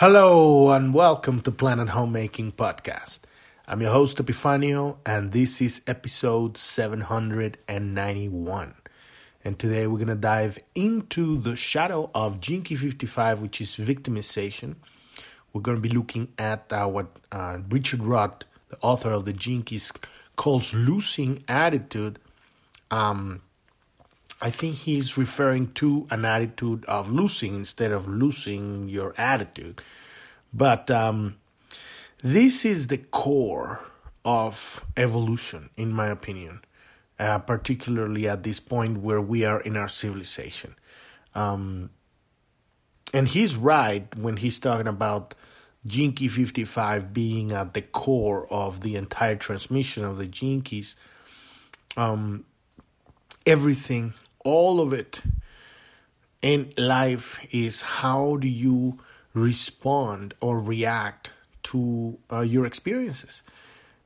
Hello and welcome to Planet Homemaking Podcast. I'm your host Epifanio and this is episode 791. And today we're going to dive into the shadow of Key 55 which is victimization. We're going to be looking at uh, what uh, Richard Rudd, the author of the Keys, calls losing attitude. Um, I think he's referring to an attitude of losing instead of losing your attitude. But um, this is the core of evolution, in my opinion, uh, particularly at this point where we are in our civilization. Um, and he's right when he's talking about Gene Key 55 being at the core of the entire transmission of the Gene Keys. Um, everything all of it in life is how do you respond or react to uh, your experiences.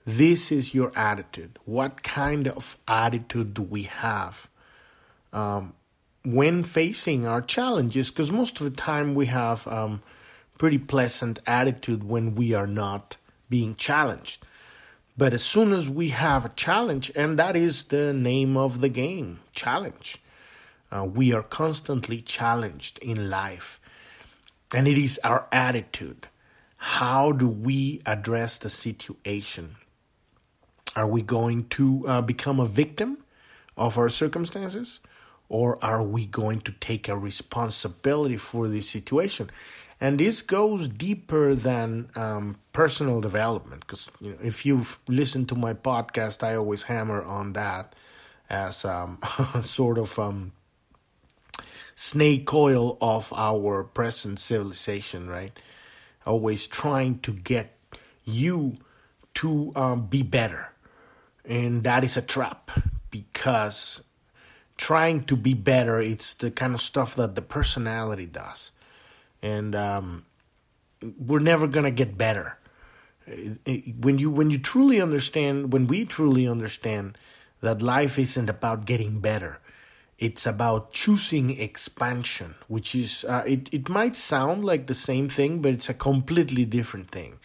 This is your attitude. What kind of attitude do we have um, when facing our challenges? Because most of the time we have um, pretty pleasant attitude when we are not being challenged. But as soon as we have a challenge, and that is the name of the game, challenge uh, we are constantly challenged in life. And it is our attitude. How do we address the situation? Are we going to uh, become a victim of our circumstances? Or are we going to take a responsibility for the situation? And this goes deeper than um, personal development. Because you know, if you've listened to my podcast, I always hammer on that as um, sort of um, snake oil of our present civilization, right? Always trying to get you to um, be better. And that is a trap because trying to be better, it's the kind of stuff that the personality does. And um, we're never going to get better. When you when you truly understand, when we truly understand that life isn't about getting better, it's about choosing expansion, which is, uh, it, it might sound like the same thing, but it's a completely different thing.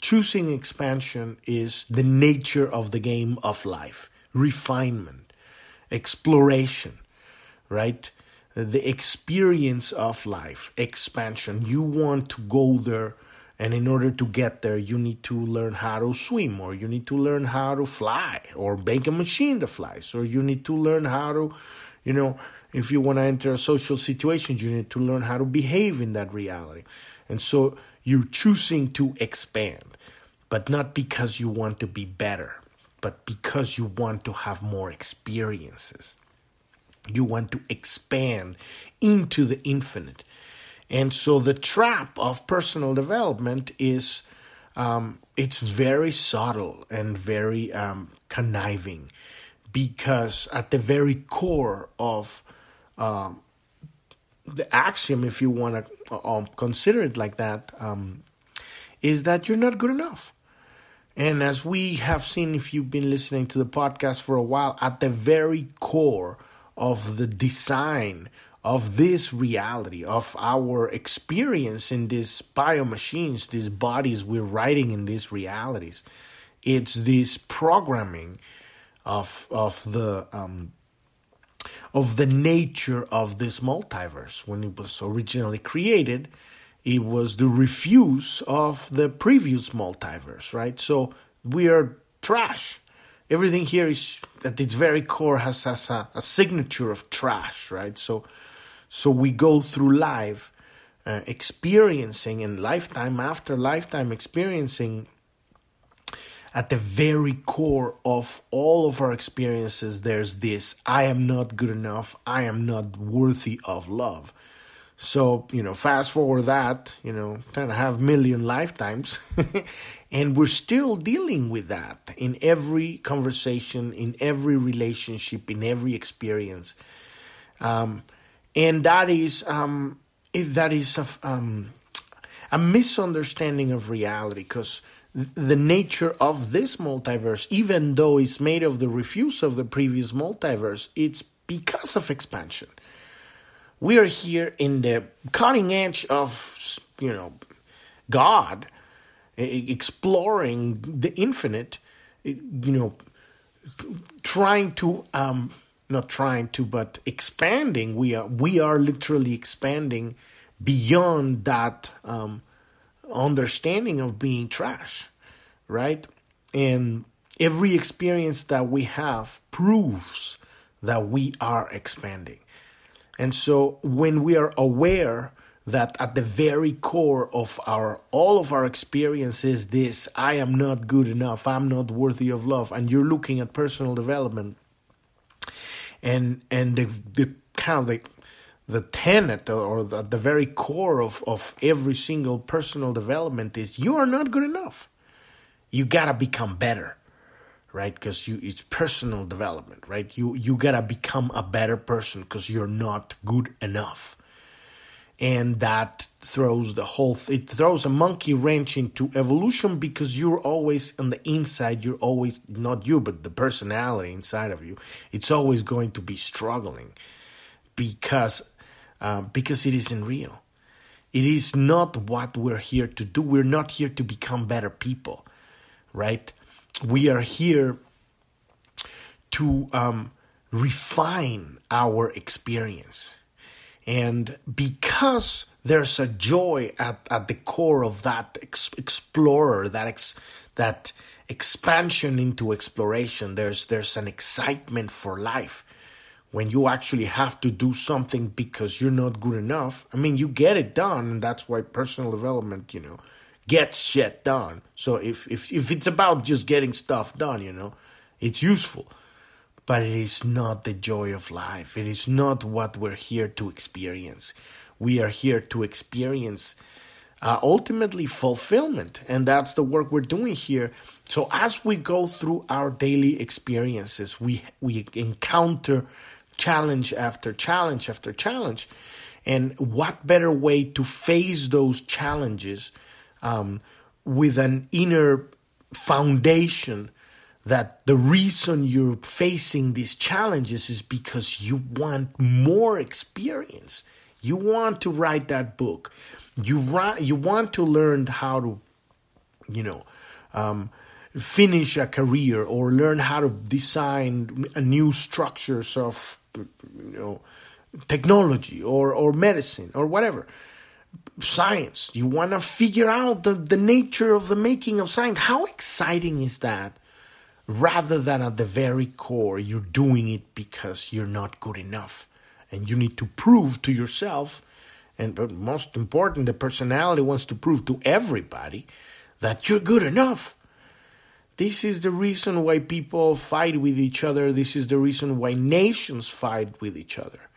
Choosing expansion is the nature of the game of life, refinement, exploration, right? The experience of life, expansion. You want to go there, and in order to get there, you need to learn how to swim, or you need to learn how to fly, or make a machine that flies, or you need to learn how to you know, if you want to enter a social situation, you need to learn how to behave in that reality. And so you're choosing to expand, but not because you want to be better, but because you want to have more experiences. You want to expand into the infinite. And so the trap of personal development is um, it's very subtle and very um, conniving because at the very core of um, the axiom, if you want to uh, um, consider it like that, um, is that you're not good enough. And as we have seen, if you've been listening to the podcast for a while, at the very core of the design of this reality, of our experience in these biomachines, these bodies we're writing in these realities, it's this programming of of the um, of the nature of this multiverse. When it was originally created it was the refuse of the previous multiverse right? So we are trash. Everything here is at its very core has, has a, a signature of trash right? So so we go through life uh, experiencing and lifetime after lifetime experiencing at the very core of all of our experiences, there's this I am not good enough, I am not worthy of love. So, you know, fast forward that, you know, 10 and a half million lifetimes, and we're still dealing with that in every conversation, in every relationship, in every experience. Um, and that is, um, that is a, um, a misunderstanding of reality because the nature of this multiverse, even though it's made of the refuse of the previous multiverse, it's because of expansion. We are here in the cutting edge of, you know, God, exploring the infinite, you know, trying to um, not trying to, but expanding. We are we are literally expanding beyond that um, understanding of being trash, right? And every experience that we have proves that we are expanding. And so when we are aware that at the very core of our all of our experience is this I am not good enough, I'm not worthy of love, and you're looking at personal development and and the the kind of the the tenet or the, the very core of, of every single personal development is you are not good enough. You gotta become better right? Because you it's personal development right? You you gotta become a better person because you're not good enough. And that throws the whole th- it throws a monkey wrench into evolution because you're always on the inside you're always not you but the personality inside of you it's always going to be struggling. Because uh, because it isn't real it is not what we're here to do we're not here to become better people right we are here to um, refine our experience. And because there's a joy at, at the core of that ex- explorer, that ex- that expansion into exploration, there's there's an excitement for life. When you actually have to do something because you're not good enough, I mean, you get it done, and that's why personal development, you know, gets shit done. So if if if it's about just getting stuff done, you know, it's useful. But it is not the joy of life. It is not what we're here to experience. We are here to experience uh, ultimately fulfillment, and that's the work we're doing here. So as we go through our daily experiences, we we encounter challenge after challenge after challenge, and what better way to face those challenges um, with an inner foundation that the reason you're facing these challenges is because you want more experience. You want to write that book. You write, you want to learn how to, you know, um, finish a career or learn how to design new structures of, you know, technology or or medicine or whatever science. You want to figure out the, the nature of the making of science. How exciting is that? Rather than at the very core, you're doing it because you're not good enough. And you need to prove to yourself, and but most important, the personality wants to prove to everybody that you're good enough. This is the reason why people fight with each other. This is the reason why nations fight with each other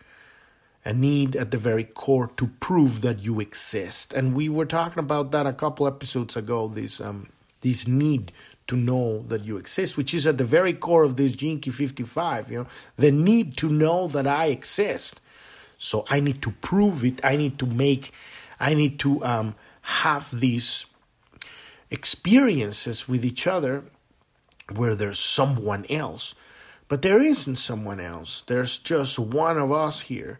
a need at the very core to prove that you exist. And we were talking about that a couple episodes ago. This um, this need to know that you exist, which is at the very core of this Key 55. You know, the need to know that I exist. So I need to prove it. I need to make. I need to um, have these experiences with each other where there's someone else. But there isn't someone else. There's just one of us here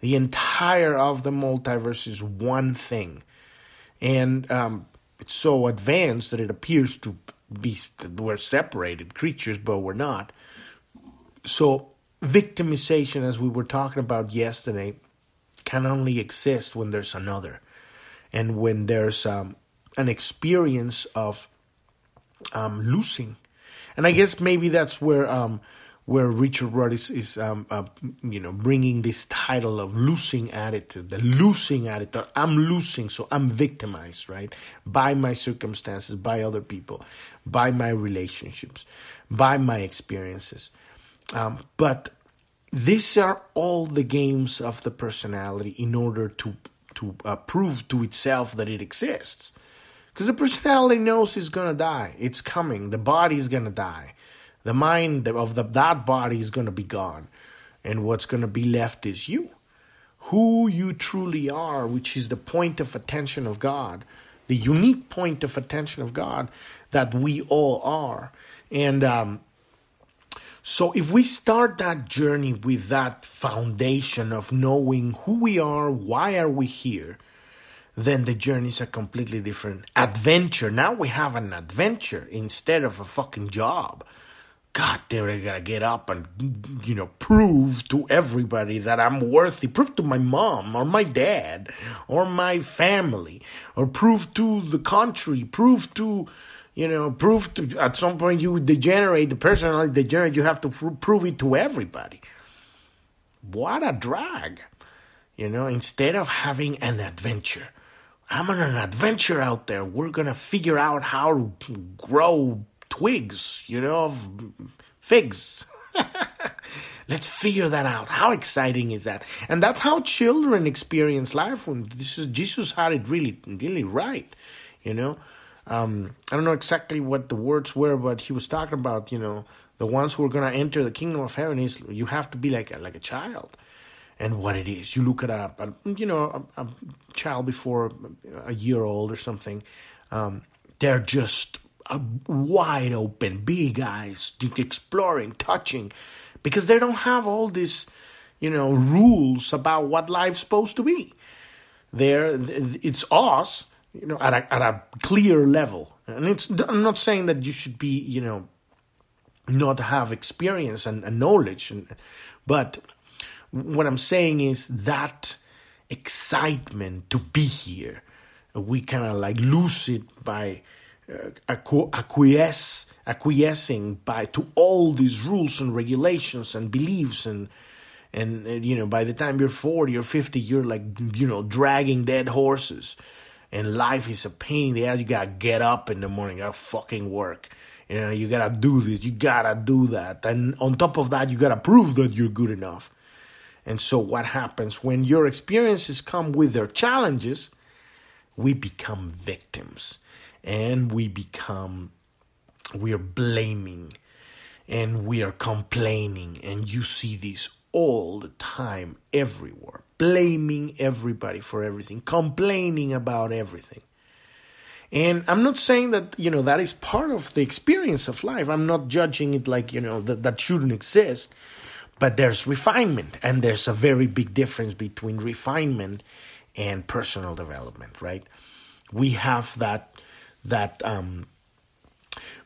the entire of the multiverse is one thing. And um, it's so advanced that it appears to be we're separated creatures, but we're not. So victimization, as we were talking about yesterday, can only exist when there's another, and when there's um, an experience of um, losing. And I guess maybe that's where um, where Richard Rudd is, is um, uh, you know, bringing this title of losing attitude, the losing attitude. I'm losing, so I'm victimized, right? By my circumstances, by other people, by my relationships, by my experiences. Um, but these are all the games of the personality in order to to uh, prove to itself that it exists. Because the personality knows it's gonna die. It's coming. The body is gonna die the mind of the, that body is to be gone. And what's to be left is you. Who you truly are, which is the point of attention of God, the unique point of attention of God that we all are. And um, so, if we start that journey with that foundation of knowing who we are, why are we here, then the journey is a completely different adventure. Now we have an adventure instead of a fucking job. God damn I gotta get up and, you know, prove to everybody that I'm worthy. Prove to my mom or my dad or my family or prove to the country. Prove to, you know, prove to, at some point you degenerate, the personality degenerate, you have to prove it to everybody. What a drag. You know, instead of having an adventure. I'm on an adventure out there. We're gonna figure out how to grow twigs, you know, figs. Let's figure that out. How exciting is that? And that's how children experience life. When this is, Jesus had it really, really right. You know, um, I don't know exactly what the words were, but he was talking about, you know, the ones who are going to enter the kingdom of heaven is you have to be like a, like a child and what it is. You look at a, you know a, a, child before a year old or something. Um, they're just wide open, big eyes, exploring, touching, because they don't have all these, you know, rules about what life's supposed to be. There, it's us, you know, at a at a clear level, and it's. I'm not saying that you should be, you know, not have experience and, and knowledge, and, but what I'm saying is that excitement to be here, we kind of like lose it by uh, acquiesce, acquiescing by to all these rules and regulations and beliefs and and, and you know by the time you're 40 or 50 you're like you know dragging dead horses. And life is a pain in the ass. You gotta get up in the morning. You gotta fucking work. You know you gotta do this. You gotta do that. And on top of that you gotta prove that you're good enough and so, what happens when your experiences come with their challenges? We become victims and we become, we are blaming and we are complaining. And you see this all the time, everywhere, blaming everybody for everything, complaining about everything. And I'm not saying that, you know, that is part of the experience of life. I'm not judging it like, you know, that, that shouldn't exist. But there's refinement, and there's a very big difference between refinement and personal development, right? We have that that um,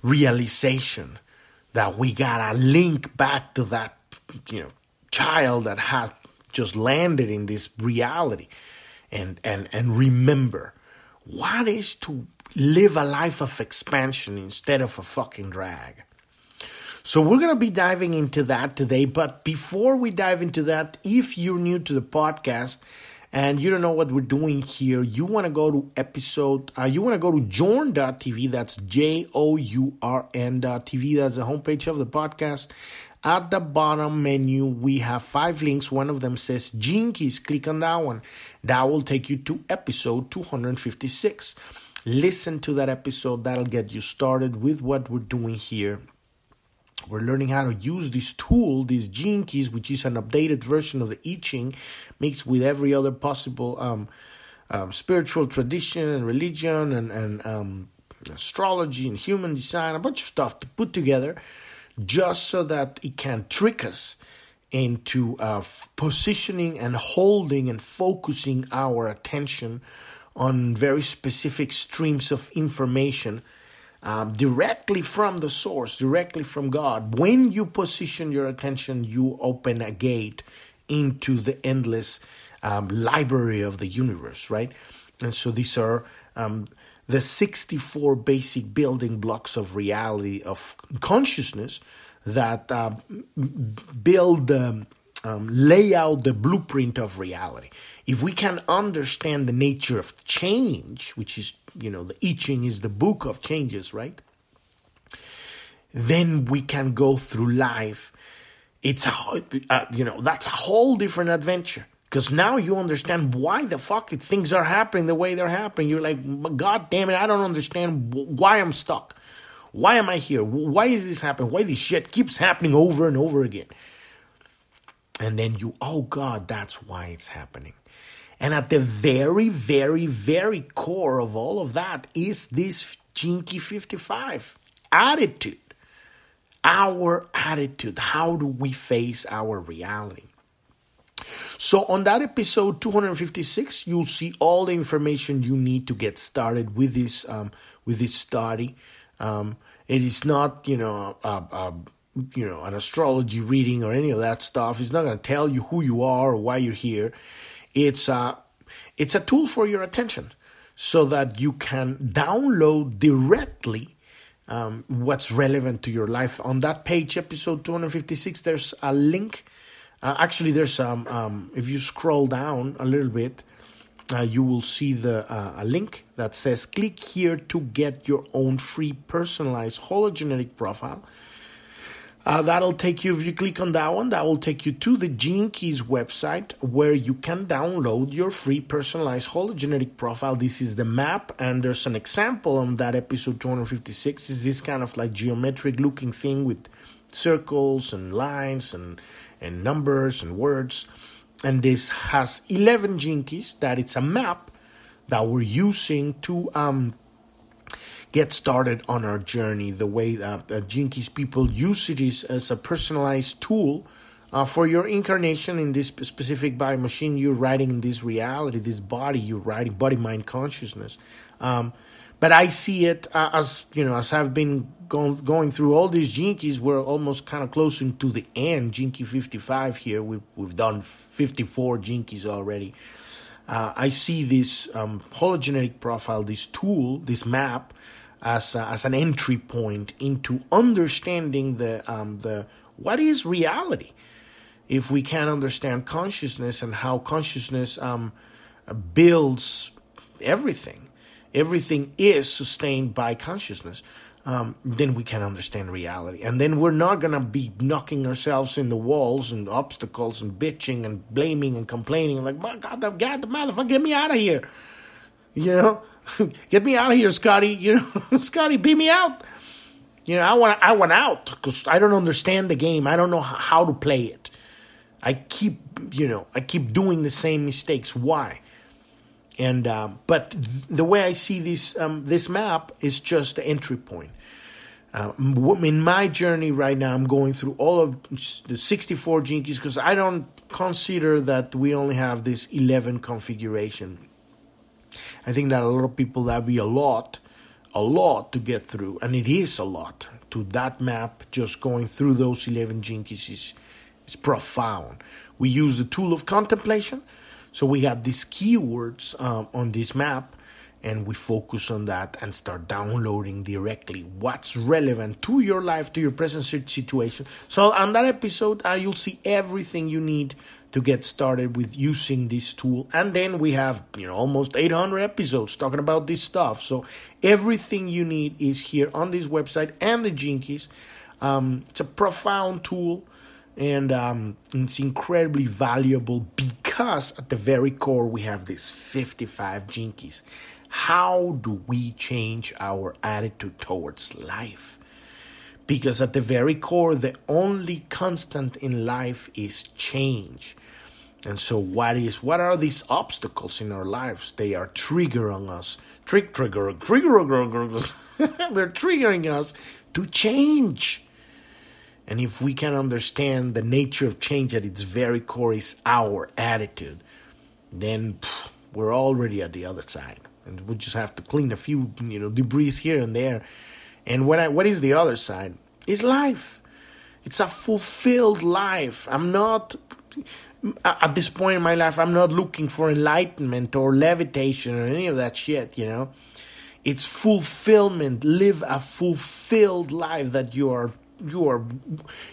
realization that we gotta link back to that, you know, child that has just landed in this reality, and and and remember what is to live a life of expansion instead of a fucking drag. So we're going to be diving into that today. But before we dive into that, if you're new to the podcast and you don't know what we're doing here, you want to go to episode, uh, you want to go to journ.tv. That's J O U R N.tv. That's the homepage of the podcast. At the bottom menu, we have five links. One of them says Gene Keys. Click on that one. That will take you to episode 256. Listen to that episode. That'll get you started with what we're doing here we're learning how to use this tool, these gene keys, which is an updated version of the I Ching, mixed with every other possible um, um, spiritual tradition and religion and, and um, astrology and human design, a bunch of stuff to put together just so that it can trick us into uh, f- positioning and holding and focusing our attention on very specific streams of information um, directly from the source, directly from God. When you position your attention, you open a gate into the endless um, library of the universe, right? And so these are um, the 64 basic building blocks of reality, of consciousness that uh, build, um, lay out the blueprint of reality. If we can understand the nature of change, which is you know, the I Ching is the book of changes, right? Then we can go through life. It's a, uh, you know, that's a whole different adventure. Because now you understand why the fuck things are happening the way they're happening. You're like, God damn it, I don't understand why I'm stuck. Why am I here? Why is this happening? Why this shit keeps happening over and over again? And then you, oh God, that's why it's happening. And at the very, very, very core of all of that is this Key 55 attitude. Our attitude. How do we face our reality? So on that episode 256, you'll see all the information you need to get started with this um, with this study. Um, it is not, you know, a, a, you know, an astrology reading or any of that stuff. It's not going to tell you who you are or why you're here. It's a, it's a tool for your attention so that you can download directly um, what's relevant to your life. On that page, episode 256, there's a link. Uh, actually, there's um, um, if you scroll down a little bit, uh, you will see the uh, a link that says click here to get your own free personalized hologenetic profile uh, that'll take you, if you click on that one, that will take you to the Gene Keys website where you can download your free personalized hologenetic profile. This is the map, and there's an example on that episode 256. Is this kind of like geometric looking thing with circles and lines and, and numbers and words. And this has 11 Gene Keys, that it's a map that we're using to um, get started on our journey the way that uh, Keys people use it is as a personalized tool uh, for your incarnation in this specific bio machine you're writing in this reality, this body you're writing, body mind consciousness. Um, but I see it uh, as you know, as I've been going going through all these Gene Keys, we're almost kind of closing to the end. Gene Key 55 here. We've we've done 54 Gene Keys already. Uh, I see this um, hologenetic profile, this tool, this map, as a, as an entry point into understanding the um, the what is reality. If we can understand consciousness and how consciousness um, builds everything, everything is sustained by consciousness. Um, then we can understand reality. And then we're not going to be knocking ourselves in the walls and obstacles and bitching and blaming and complaining like, God, God, the motherfucker, get me out of here. You know, Get me out of here, Scotty. You know, Scotty, beat me out. You know, I want I want out because I don't understand the game. I don't know how to play it. I keep, you know, I keep doing the same mistakes. Why? And uh, but the way I see this um, this map is just the entry point. Uh, in my journey right now, I'm going through all of the 64 Gene Keys because I don't consider that we only have this 11 configuration. I think that a lot of people that be a lot, a lot to get through, and it is a lot. To that map, just going through those eleven Gene Keys is, is profound. We use the tool of contemplation, so we have these keywords um, on this map, and we focus on that and start downloading directly what's relevant to your life, to your present situation. So on that episode, uh, you'll see everything you need to get started with using this tool. And then we have, you know, almost 800 episodes talking about this stuff. So everything you need is here on this website and the Gene Keys. Um, it's a profound tool and um, it's incredibly valuable because at the very core we have these 55 Gene Keys. How do we change our attitude towards life? Because at the very core, the only constant in life is change. And so, what is what are these obstacles in our lives? They are triggering us, trick trigger, trigger, trigger. they're triggering us to change. And if we can understand the nature of change at its very core is our attitude, then pff, we're already at the other side, and we just have to clean a few, you know, debris here and there. And what I, what is the other side? Is life. It's a fulfilled life. I'm not at this point in my life, I'm not looking for enlightenment or levitation or any of that shit, you know. It's fulfillment. Live a fulfilled life that you are you are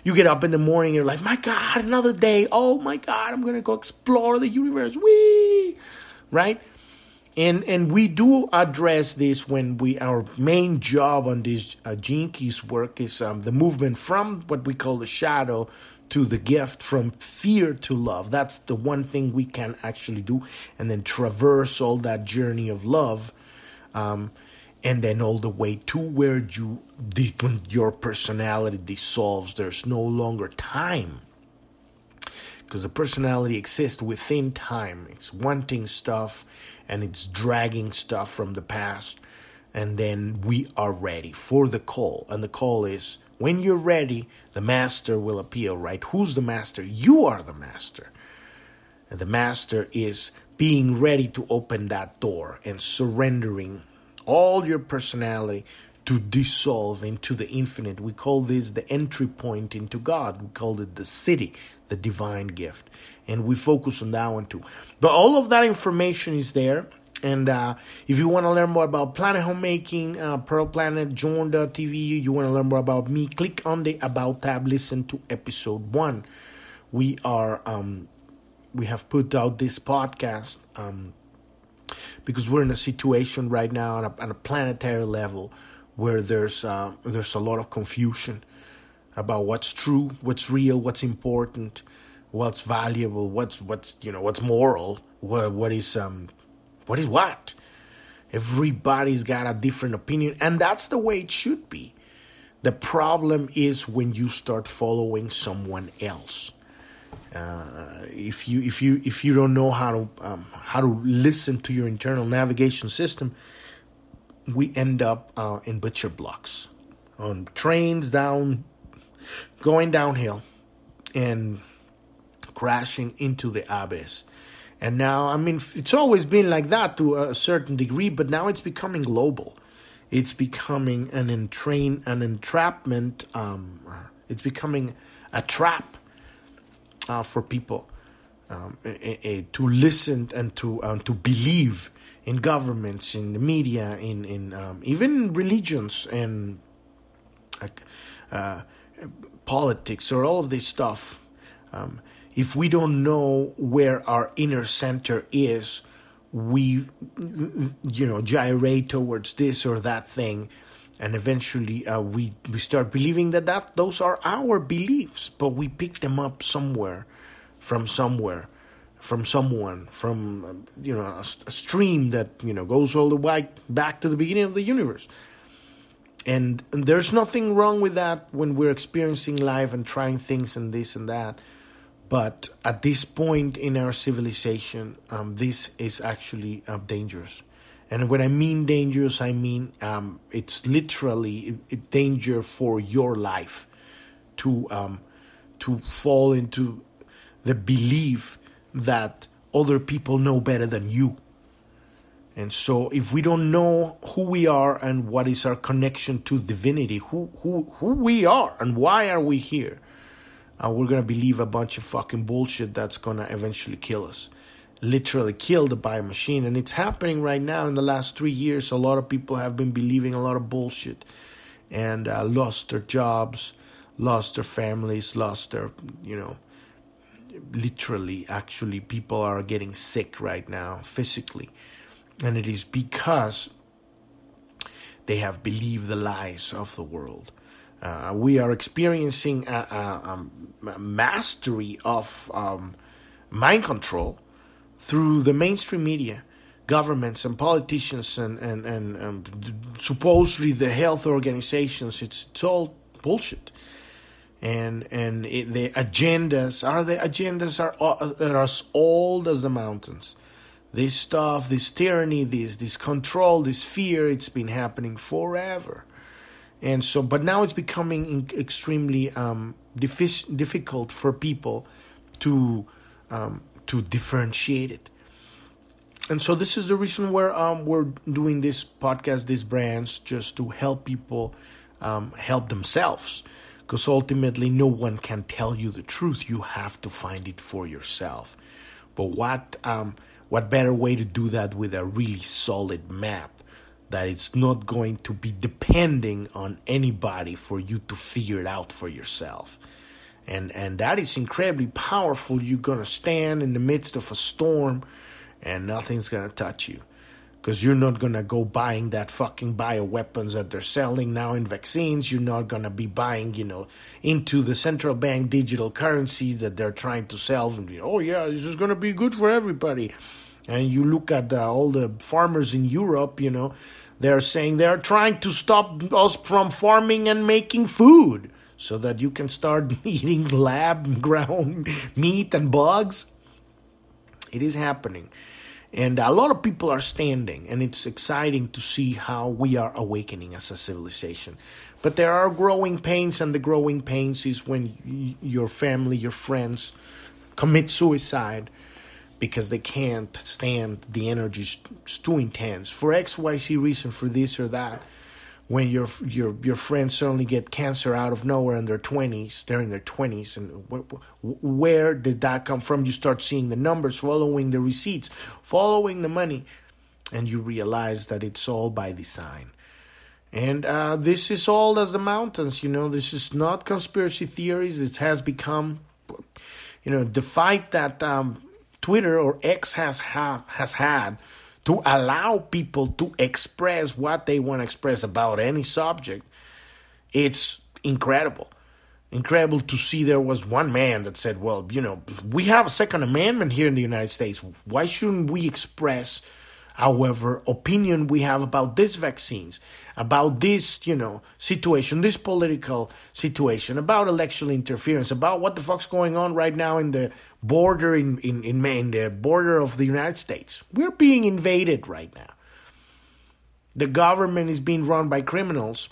you get up in the morning you're like my god another day oh my god i'm gonna go explore the universe Wee! right and and we do address this when we our main job on this uh, keys work is um, the movement from what we call the shadow to the gift from fear to love. That's the one thing we can actually do, and then traverse all that journey of love, um, and then all the way to where you when your personality dissolves. There's no longer time because the personality exists within time. It's wanting stuff and it's dragging stuff from the past, and then we are ready for the call, and the call is when you're ready, the master will appeal, right? Who's the master? You are the master. And the master is being ready to open that door and surrendering all your personality to dissolve into the infinite. We call this the entry point into God. We call it the Siddhi, the divine gift. And we focus on that one too. But all of that information is there. And uh, if you want to learn more about Planet Homemaking, uh, Pearl Planet, Journ.tv, you want to learn more about me, click on the About tab, listen to episode one. We are, um, we have put out this podcast um, because we're in a situation right now on a, on a planetary level where there's uh, there's a lot of confusion about what's true, what's real, what's important, what's valuable, what's what's you know what's moral, what what is um what is what. Everybody's got a different opinion, and that's the way it should be. The problem is when you start following someone else. Uh, if you if you if you don't know how to um, how to listen to your internal navigation system, we end up uh, in butcher blocks on trains down, going downhill, and crashing into the abyss. And now, I mean, it's always been like that to a certain degree, but now it's becoming global. It's becoming an entrain, an entrapment. Um, it's becoming a trap uh, for people um, a, a, to listen and to um, to believe in governments, in the media, in in um, even religions and uh, politics or all of this stuff. Um, if we don't know where our inner center is, we you know gyrate towards this or that thing and eventually uh, we we start believing that that those are our beliefs but we pick them up somewhere from somewhere from someone, from you know a, a, stream that you know goes all the way back to the beginning of the universe. And, and there's nothing wrong with that when we're experiencing life and trying things and this and that. But at this point in our civilization, um, this is actually uh, dangerous. And when I mean dangerous, I mean um, it's literally a danger for your life to um, to fall into the belief that other people know better than you. And so, if we don't know who we are and what is our connection to divinity, who who who we are and why are we here, uh, we're gonna believe a bunch of fucking bullshit that's gonna eventually kill us, literally kill the bio machine. And it's happening right now. In the last three years, a lot of people have been believing a lot of bullshit, and uh, lost their jobs, lost their families, lost their you know literally, actually, people are getting sick right now physically. And it is because they have believed the lies of the world. Uh, we are experiencing a, a, a mastery of um, mind control through the mainstream media, governments and politicians, and, and, and um, supposedly the health organizations. It's, it's all bullshit and and it, the agendas are the agendas are, are as old as the mountains. This stuff, this tyranny, this this control, this fear, it's been happening forever, and so but now it's becoming extremely um, diffi- difficult for people to um, to differentiate it. And so this is the reason where um, we're doing this podcast, these brands, just to help people um, help themselves because ultimately no one can tell you the truth. You have to find it for yourself. But what um, what better way to do that with a really solid map that it's not going to be depending on anybody for you to figure it out for yourself. And and that is incredibly powerful. You're gonna stand in the midst of a storm and nothing's gonna touch you because you're not gonna go buying that fucking bioweapons that they're selling now in vaccines. You're not gonna be buying, you know, into the central bank digital currencies that they're trying to sell. And oh yeah, this is gonna be good for everybody. And you look at uh, all the farmers in Europe, you know, they're saying they're trying to stop us from farming and making food so that you can start eating lab ground meat and bugs. It is happening. And a lot of people are standing, and it's exciting to see how we are awakening as a civilization. But there are growing pains, and the growing pains is when your family, your friends commit suicide, because they can't stand the energy it's too intense for xyz reason for this or that when your your your friends suddenly get cancer out of nowhere in their 20s they're in their 20s and wh- where did that come from? You start seeing the numbers following the receipts following the money and you realize that it's all by design. And uh, this is all as the mountains you know? This is not conspiracy theories. It has become you know the fight that um, twitter or x has ha- has had to allow people to express what they want to express about any subject, it's incredible. Incredible to see there was one man that said, Well, you know, we have a Second Amendment here in the United States. Why shouldn't we express however opinion we have about these vaccines about this you know situation this political situation about election interference about what the fuck's going on right now in the border in in in, the border of the united states. We're being invaded right now. The government is being run by criminals.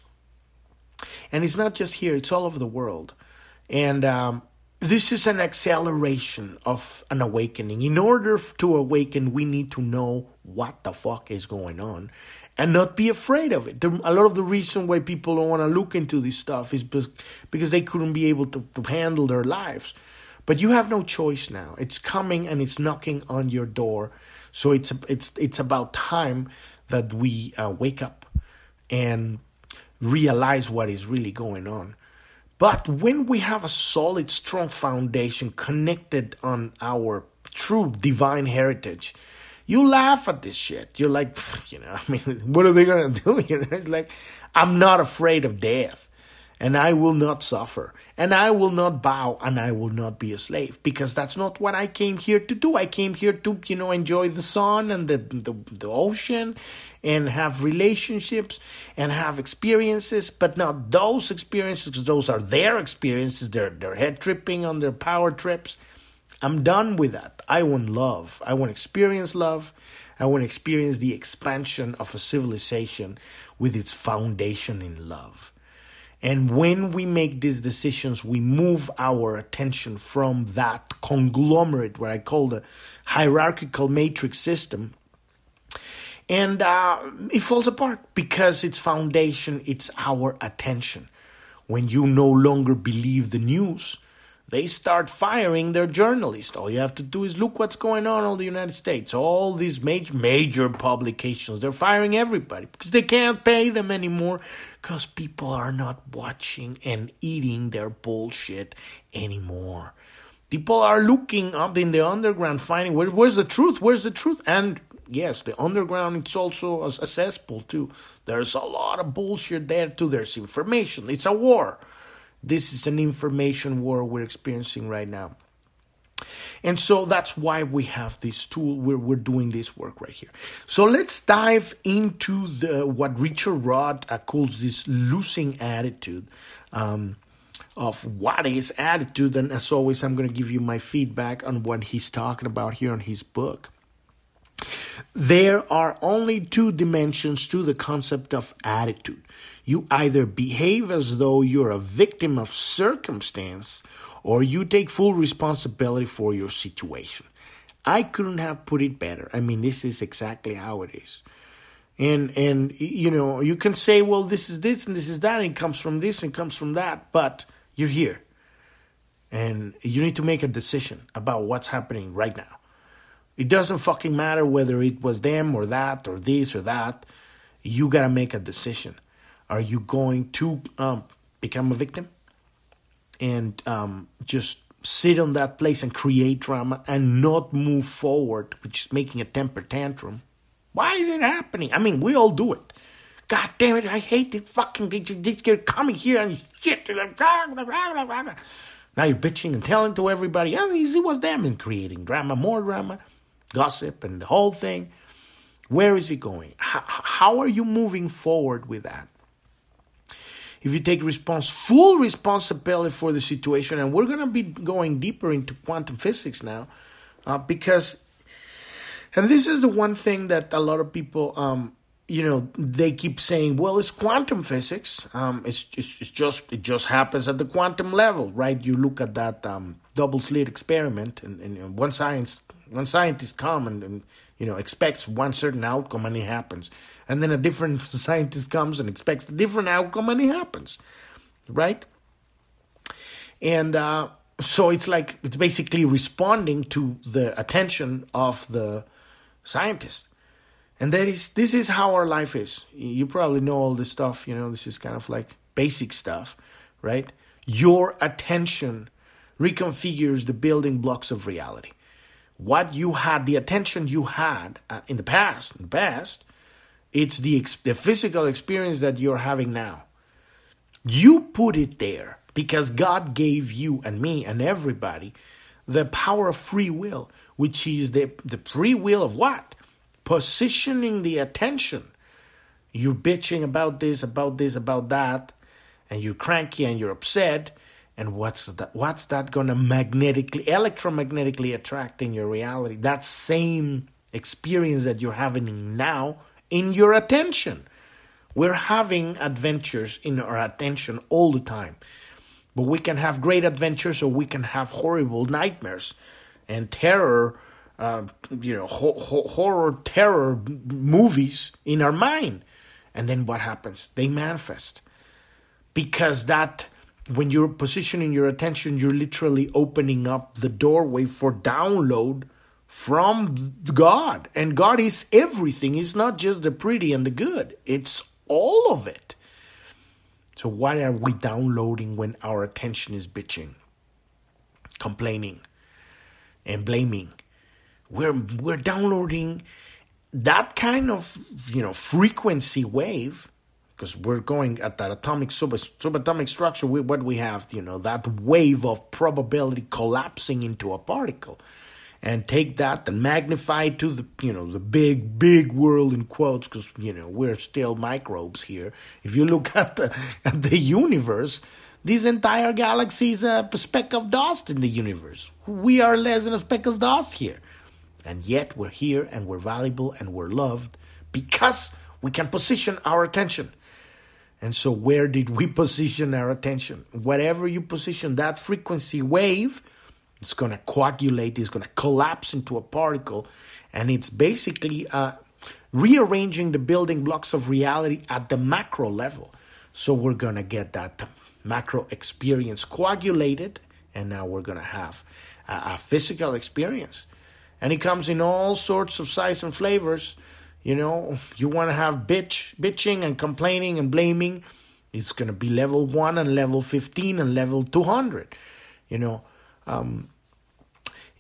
And it's not just here it's all over the world. And um, this is an acceleration of an awakening. In order to awaken, we need to know what the fuck is going on and not be afraid of it. A lot of the reason why people don't want to look into this stuff is because they couldn't be able to, to handle their lives. But you have no choice now. It's coming and it's knocking on your door. So it's it's it's about time that we uh, wake up and realize what is really going on. But when we have a solid, strong foundation connected on our true divine heritage, you laugh at this shit. You're like, you know, I mean, what are they gonna do? You know, it's like, I'm not afraid of death, and I will not suffer, and I will not bow, and I will not be a slave, because that's not what I came here to do. I came here to, you know, enjoy the sun and the the, the ocean, and have relationships and have experiences, but not those experiences those are their experiences. They're they're head tripping on their power trips. I'm done with that. I want love. I want experience love. I want to experience the expansion of a civilization with its foundation in love. And when we make these decisions, we move our attention from that conglomerate, what I call the hierarchical matrix system, and uh, it falls apart because its foundation it's our attention when you no longer believe the news they start firing their journalists all you have to do is look what's going on in the united states all these major major publications they're firing everybody because they can't pay them anymore because people are not watching and eating their bullshit anymore people are looking up in the underground finding where, where's the truth where's the truth and yes, the underground it's also a, a cesspool too. There's a lot of bullshit there too. There's information. It's a war. This is an information war we're experiencing right now. And so that's why we have this tool. We're, we're doing this work right here. So let's dive into the what Richard uh, calls this losing attitude um, of what is attitude. And as always, I'm going to give you my feedback on what he's talking about here on his book. There are only two dimensions to the concept of attitude. You either behave as though you're a victim of circumstance or you take full responsibility for your situation. I couldn't have put it better. I mean, this is exactly how it is. And and you know, you can say, well, this is this and this is that, and it comes from this and comes from that, but you're here. And you need to make a decision about what's happening right now. It doesn't fucking matter whether it was them or that or this or that. You gotta make a decision. Are you going to um, become a victim and um, just sit on that place and create drama and not move forward, which is making a temper tantrum? Why is it happening? I mean, we all do it. God damn it, I hate this fucking you're coming here and shit. Now you're bitching and telling to everybody, oh, it was them and creating drama, more drama gossip and the whole thing. Where is it going? How, how are you moving forward with that? If you take response, full responsibility for the situation, and we're going to be going deeper into quantum physics now, uh, because, and this is the one thing that a lot of people, um, you know, they keep saying, well, it's quantum physics. Um, it's, it's, it's, just it just happens at the quantum level, right? You look at that um, double slit experiment, and, and one science When scientists come and, and you know expects one certain outcome and it happens, and then a different scientist comes and expects a different outcome and it happens, right? And uh, so it's like it's basically responding to the attention of the scientist. And that is this is how our life is. You probably know all this stuff you know this is kind of like basic stuff right? Your attention reconfigures the building blocks of reality what you had the attention you had uh, in the past in the past it's the the physical experience that you're having now you put it there because God gave you and me and everybody the power of free will, which is the, the free will of what? Positioning the attention. You're bitching about this, about this, about that, and you're cranky and you're upset. And what's that? What's that going to magnetically, electromagnetically attract in your reality? That same experience that you're having now in your attention. We're having adventures in our attention all the time. But we can have great adventures or we can have horrible nightmares and terror, uh, you know, ho- ho- horror, terror movies in our mind. And then what happens? They manifest. Because that, when you're positioning your attention, you're literally opening up the doorway for download from God. And God is everything. It's not just the pretty and the good, it's all of it. So, why are we downloading when our attention is bitching, complaining, and blaming? We're, we're downloading that kind of you know frequency wave because we're going at that atomic sub, subatomic structure we, what we have you know that wave of probability collapsing into a particle. And take that and magnify it to the you know the big big world in quotes because you know we're still microbes here. If you look at the at the universe this entire galaxy is a speck of dust in the universe. We are less than a speck of dust here. And yet we're here and we're valuable and we're loved because we can position our attention and so where did we position our attention whatever you position that frequency wave it's going to coagulate, it's going to collapse into a particle, and it's basically uh, rearranging the building blocks of reality at the macro level. So we're going to get that macro experience coagulated, and now we're going to have a, a physical experience. And it comes in all sorts of sizes and flavors. You know, you want to have bitch, bitching and complaining and blaming. It's going to be level 1 and level 15 and level 200. You know, um,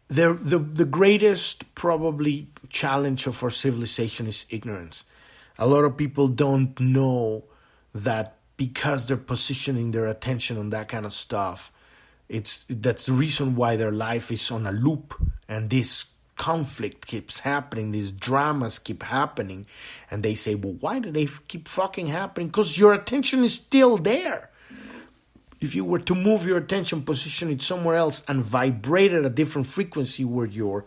the, the the greatest probably challenge of our civilization is ignorance. A lot of people don't know that because they're positioning their attention on that kind of stuff, it's that's the reason why their life is on a loop and this conflict keeps happening, these dramas keep happening, and they say, "Well, why do they keep fucking happening?" Because your attention is still there if you were to move your attention, position it somewhere else, and vibrate at a different frequency where your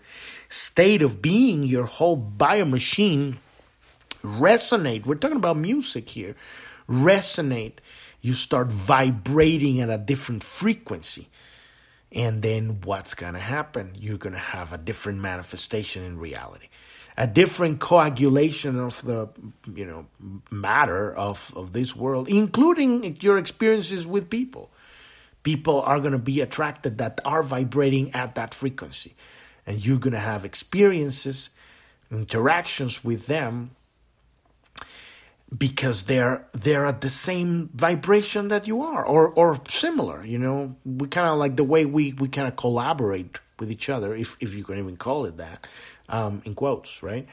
state of being, your whole biomachine resonate. We're talking about music here. Resonate. You start vibrating at a different frequency. And then what's going to happen? You're going to have a different manifestation in reality. A different coagulation of the you know matter of of this world including your experiences with people. People are going to be attracted that are vibrating at that frequency. And you're going to have experiences interactions with them because they're they're at the same vibration that you are or or similar you know we kind of like the way we we kind of collaborate with each other if if you can even call it that um, in quotes, right?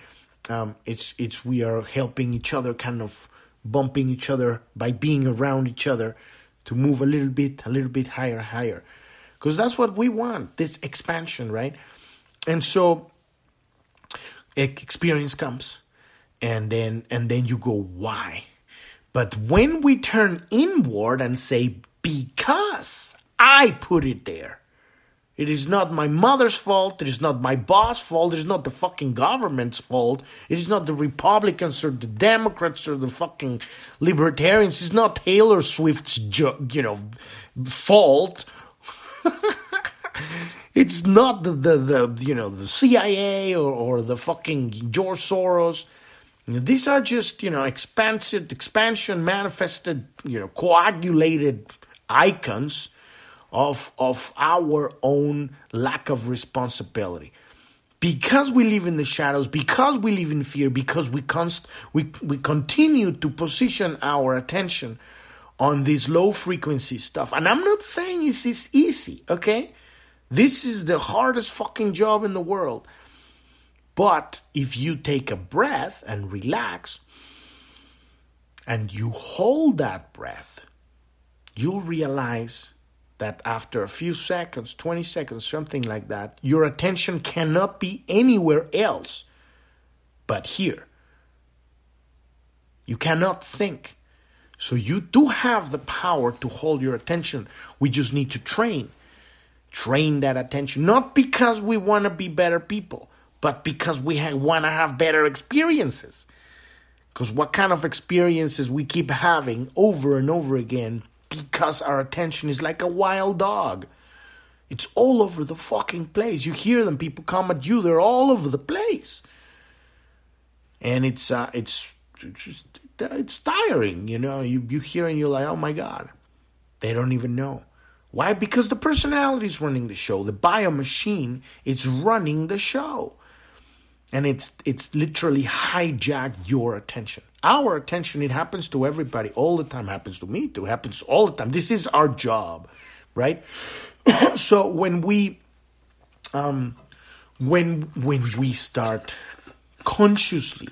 Um, it's it's we are helping each other, kind of bumping each other by being around each other to move a little bit, a little bit higher, higher, because that's what we want. This expansion, right? And so, experience comes, and then and then you go, why? But when we turn inward and say, because I put it there, it is not my mother's fault. It is not my boss' fault. It is not the fucking government's fault. It is not the Republicans or the Democrats or the fucking libertarians. It's not Taylor Swift's, you know, fault. It's not the, the, the you know the CIA or, or the fucking George Soros. These are just you know expansion expansion manifested you know coagulated icons of of our own lack of responsibility. Because we live in the shadows because we live in fear because we const we we continue to position our attention on this low frequency stuff. And i'm not saying this is easy okay? This is the hardest fucking job in the world. But if you take a breath and relax and you hold that breath, you'll realize that after a few seconds, 20 seconds, something like that, your attention cannot be anywhere else but here. You cannot think. So you do have the power to hold your attention. We just need to train train that attention, not because we want to be better people, but because we want to have better experiences. Because what kind of experiences we keep having over and over again because our attention is like a wild dog. It's all over the fucking place. You hear them, people come at you, they're all over the place. And it's uh, it's just it's tiring, you know. You you hear and you're like, oh my god, they don't even know. Why? Because the personality is running the show. The bio machine is running the show. And it's it's literally hijacked your attention. Our attention, it happens to everybody all the time. Happens to me too. Happens all the time. This is our job, right? so when we um when when we start consciously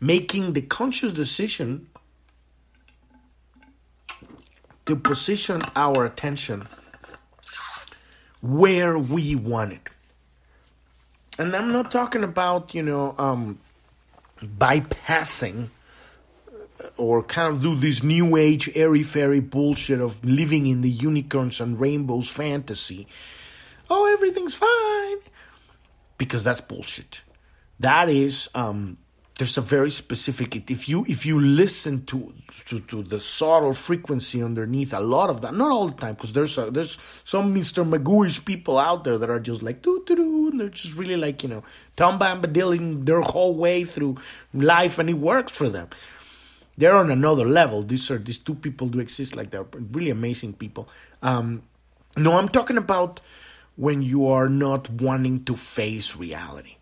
making the conscious decision to position our attention where we want it. And I'm not talking about, you know, um, bypassing or kind of do this new age airy fairy bullshit of living in the unicorns and rainbows fantasy. Oh, everything's fine. Because that's bullshit. That is um, there's a very specific if you if you listen to to, to the subtle frequency underneath a lot of that not all the time because there's a, there's some Mr. Magooish people out there that are just like doo doo doo and they're just really like you know Tom Bombadilling their whole way through life and it works for them. They're on another level. These are these two people do exist like they're really amazing people. Um, no I'm talking about when you are not wanting to face reality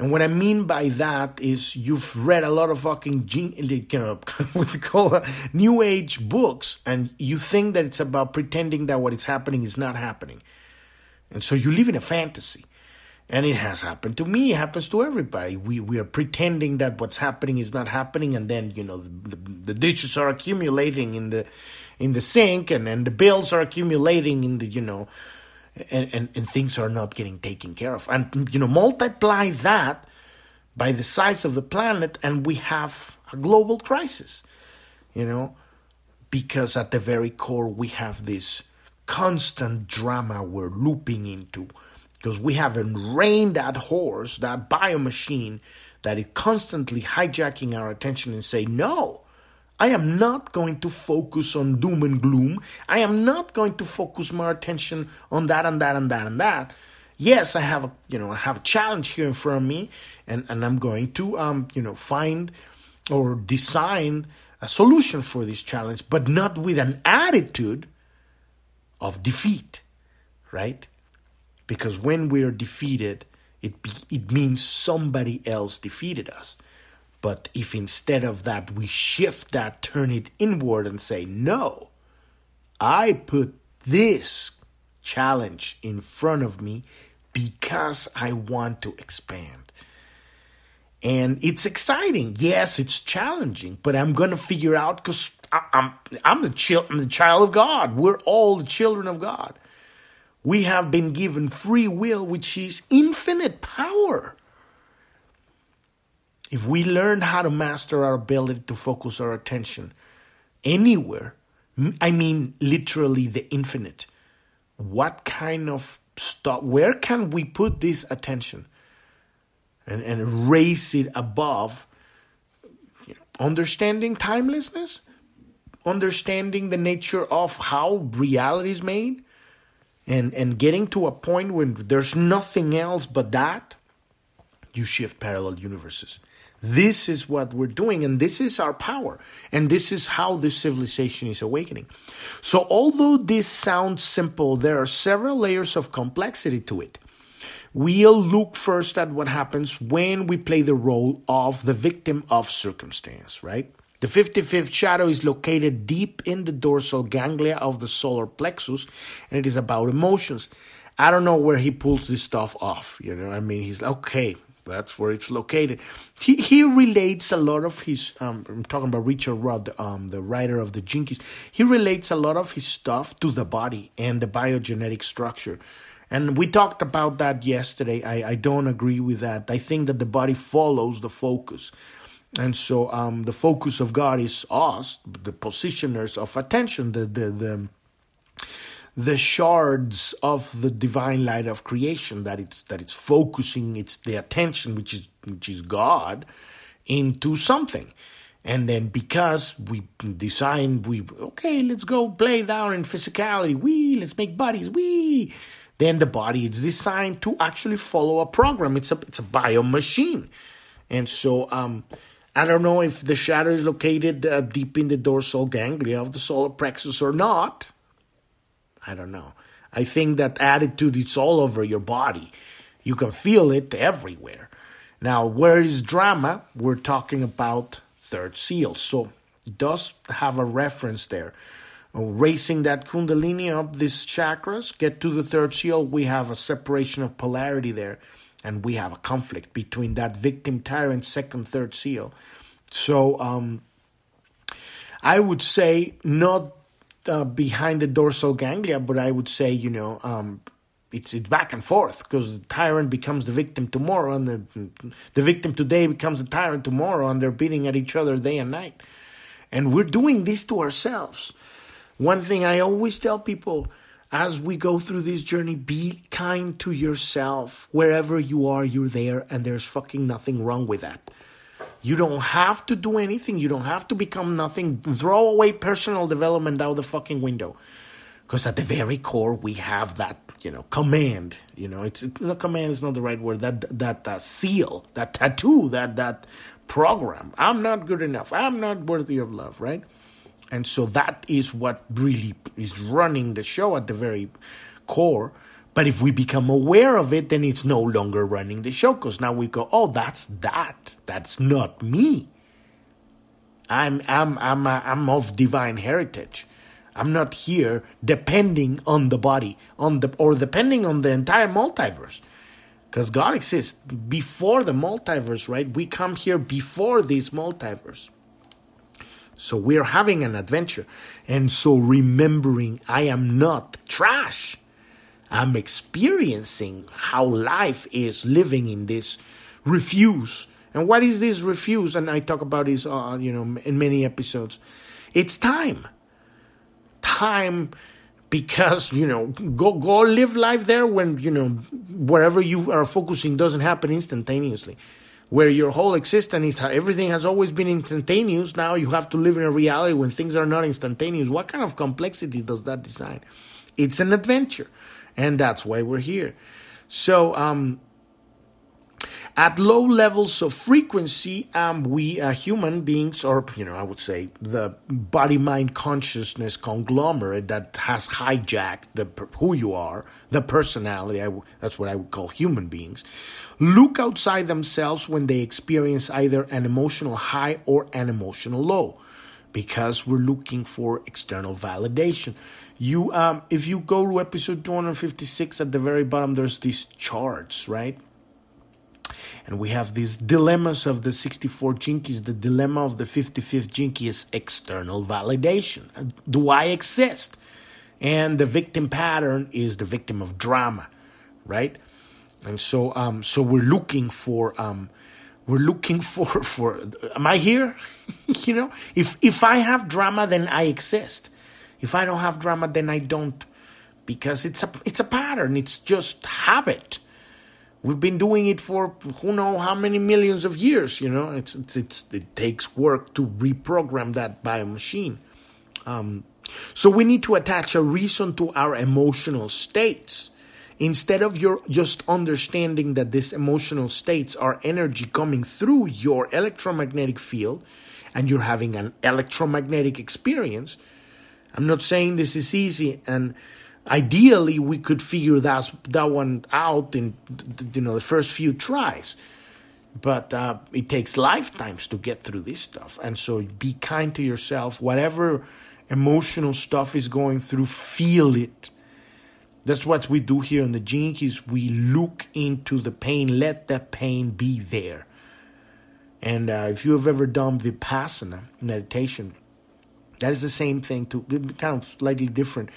and what I mean by that is you've read a lot of fucking, you know, what's it called, new age books, and you think that it's about pretending that what is happening is not happening. And so you live in a fantasy. And it has happened to me. It happens to everybody. We we are pretending that what's happening is not happening, and then you know the, the, the dishes are accumulating in the in the sink, and, and the bills are accumulating in the you know and, and, and things are not getting taken care of. And, you know, multiply that by the size of the planet, and we have a global crisis, you know, because at the very core, we have this constant drama we're looping into because we haven't reined that horse, that bio machine that is constantly hijacking our attention and say, no, I am not going to focus on doom and gloom. I am not going to focus my attention on that and that and that and that. Yes, I have a you know I have a challenge here in front of me, and and I'm going to um you know find or design a solution for this challenge, but not with an attitude of defeat, right? Because when we're defeated, it be, it means somebody else defeated us. But if instead of that we shift that, turn it inward and say, no, I put this challenge in front of me because I want to expand. And it's exciting. Yes, it's challenging, but I'm going to figure out because I'm, I'm, the child, I'm the child of God. We're all the children of God. We have been given free will, which is infinite power. If we learn how to master our ability to focus our attention anywhere, I mean literally the infinite, what kind of stuff, where can we put this attention and, and raise it above understanding timelessness, understanding the nature of how reality is made? and and getting to a point when there's nothing else but that, you shift parallel universes. This is what we're doing, and this is our power, and this is how this civilization is awakening. So, although this sounds simple, there are several layers of complexity to it. We'll look first at what happens when we play the role of the victim of circumstance, right? The 55th shadow is located deep in the dorsal ganglia of the solar plexus, and it is about emotions. I don't know where he pulls this stuff off. You know, I mean, he's okay. That's where it's located. He he relates a lot of his. Um, I'm talking about Richard Rudd, um, the writer of the Gene Keys. He relates a lot of his stuff to the body and the biogenetic structure. And we talked about that yesterday. I, I don't agree with that. I think that the body follows the focus. And so um, the focus of God is us, the positioners of attention, the, the, the the shards of the divine light of creation that it's that it's focusing its the attention which is which is God into something. And then because we design we okay let's go play down in physicality. We let's make bodies. We. Then the body is designed to actually follow a program. It's a it's a bio machine and so um I don't know if the shadow is located uh, deep in the dorsal ganglia of the solar plexus or not I don't know. I think that attitude is all over your body. You can feel it everywhere. Now, where is drama? We're talking about third seal. So it does have a reference there. Raising that kundalini up these chakras, get to the third seal, we have a separation of polarity there. And we have a conflict between that victim tyrant second, third seal. So um, I would say not uh, behind the dorsal ganglia, but I would say, you know, um, it's it's back and forth because the tyrant becomes the victim tomorrow, and the the victim today becomes the tyrant tomorrow, and they're beating at each other day and night, and we're doing this to ourselves. One thing I always tell people as we go through this journey, be kind to yourself. Wherever you are, you're there, and there's fucking nothing wrong with that. You don't have to do anything. You don't have to become nothing. Throw away personal development out the fucking window. Because at the very core, we have that, you know, command. You know, it's no command is not the right word. That that uh, seal, that tattoo, that that program. I'm not good enough. I'm not worthy of love. Right. And so that is what really is running the show at the very core. But if we become aware of it, then it's no longer running the show because now we go, oh, that's that. That's not me. I'm I'm I'm I'm of divine heritage. I'm not here depending on the body, on the or depending on the entire multiverse. Because God exists before the multiverse, right? We come here before this multiverse. So we're having an adventure. And so remembering I am not trash. I'm experiencing how life is living in this refuse. And what is this refuse? And I talk about this, uh, you know, in many episodes. It's time. Time because you know go go live life there when you know wherever you are focusing doesn't happen instantaneously where your whole existence is everything has always been instantaneous now you have to live in a reality when things are not instantaneous what kind of complexity does that design it's an adventure and that's why we're here. So, um, at low levels of frequency, um, we uh, human beings, or you know, I would say the body-mind consciousness conglomerate that has hijacked the who you are, the personality. that's what I would call human beings. Look outside themselves when they experience either an emotional high or an emotional low, because we're looking for external validation. You, um, if you go to episode 256 at the very bottom, there's these charts, right? And we have these dilemmas of the 64 Gene Keys. The dilemma of the 55th Gene Key is external validation. Do I exist? And the victim pattern is the victim of drama, right? And so, um, so we're looking for, um, we're looking for, for, am I here? you know, if, if I have drama, then I exist. If I don't have drama, then I don't, because it's a it's a pattern. It's just habit. We've been doing it for who know how many millions of years. You know, it's it's, it's it takes work to reprogram that bio machine. Um, So we need to attach a reason to our emotional states. Instead of your just understanding that these emotional states are energy coming through your electromagnetic field and you're having an electromagnetic experience. I'm not saying this is easy and ideally we could figure that that one out in you know the first few tries. But uh, it takes lifetimes to get through this stuff. And so be kind to yourself. Whatever emotional stuff is going through feel it that's what we do here in the Gene Keys we look into the pain. Let that pain be there. And uh, if you have ever done vipassana meditation that is the same thing to kind of slightly different.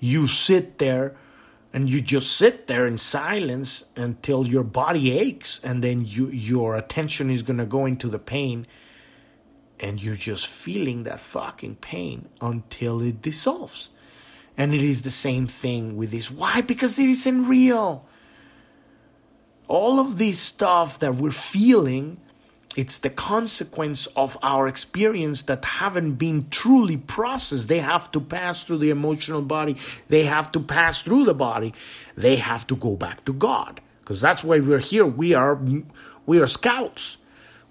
You sit there and you just sit there in silence until your body aches and then you your attention is going to go into the pain and you're just feeling that fucking pain until it dissolves and it is the same thing with this why because it isn't real all of this stuff that we're feeling it's the consequence of our experience that haven't been truly processed. They have to pass through the emotional body. They have to pass through the body. They have to go back to God. Because that's why we're here. We are we are scouts.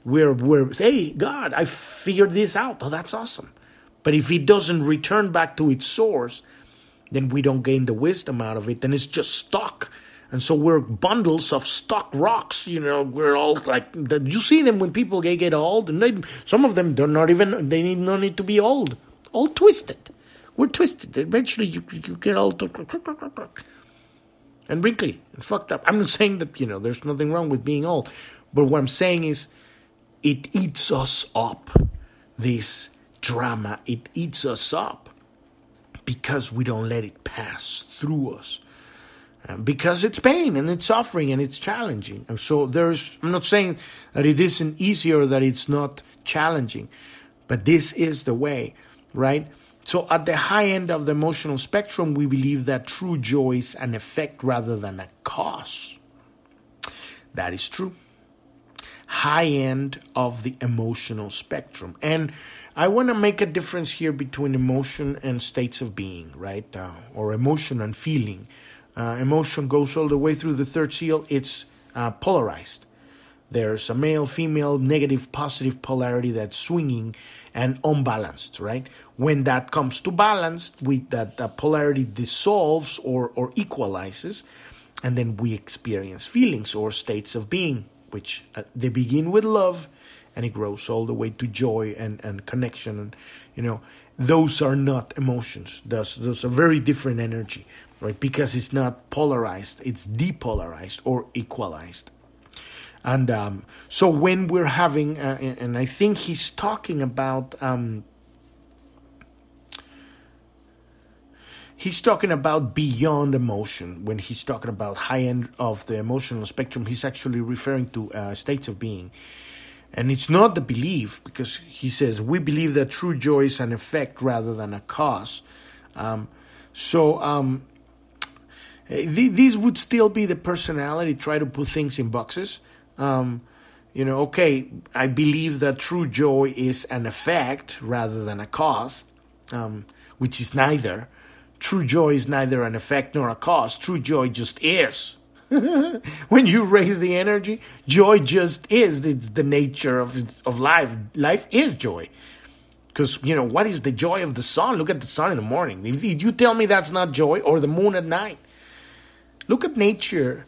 We're we're hey God, I figured this out. Oh, that's awesome. But if it doesn't return back to its source, then we don't gain the wisdom out of it. Then it's just stuck and so we're bundles of stuck rocks. You know, we're all like you see them when people get, get old, and they, some of them they're not even they need no need to be old, all twisted. We're twisted. Eventually, you you get all and wrinkly and fucked up. I'm not saying that you know there's nothing wrong with being old, but what I'm saying is, it eats us up. This drama it eats us up because we don't let it pass through us uh, because it's pain and it's suffering and it's challenging. And so there's, I'm not saying that it isn't easy or that it's not challenging, but this is the way, right? So at the high end of the emotional spectrum, we believe that true joy is an effect rather than a cause. That is true. High end of the emotional spectrum. And I want to make a difference here between emotion and states of being, right? Uh, or emotion and feeling uh, emotion goes all the way through the third seal, it's uh, polarized. There's a male, female, negative, positive polarity that's swinging and unbalanced, right? When that comes to balance, with that, that polarity dissolves or, or equalizes, and then we experience feelings or states of being, which uh, they begin with love and it grows all the way to joy and, and connection. And, you know, those are not emotions. Those, those are very different energy right? Because it's not polarized, it's depolarized or equalized. And um, so when we're having, uh, and I think he's talking about, um, he's talking about beyond emotion. When he's talking about high end of the emotional spectrum, he's actually referring to uh, states of being. And it's not the belief, because he says, we believe that true joy is an effect rather than a cause. Um, so, um, these would still be the personality, try to put things in boxes. Um, you know, okay, I believe that true joy is an effect rather than a cause, um, which is neither. True joy is neither an effect nor a cause. True joy just is. when you raise the energy, joy just is. It's the nature of of life. Life is joy. Because you know what is the joy of the sun? Look at the sun in the morning. If you tell me that's not joy, or the moon at night, Look at nature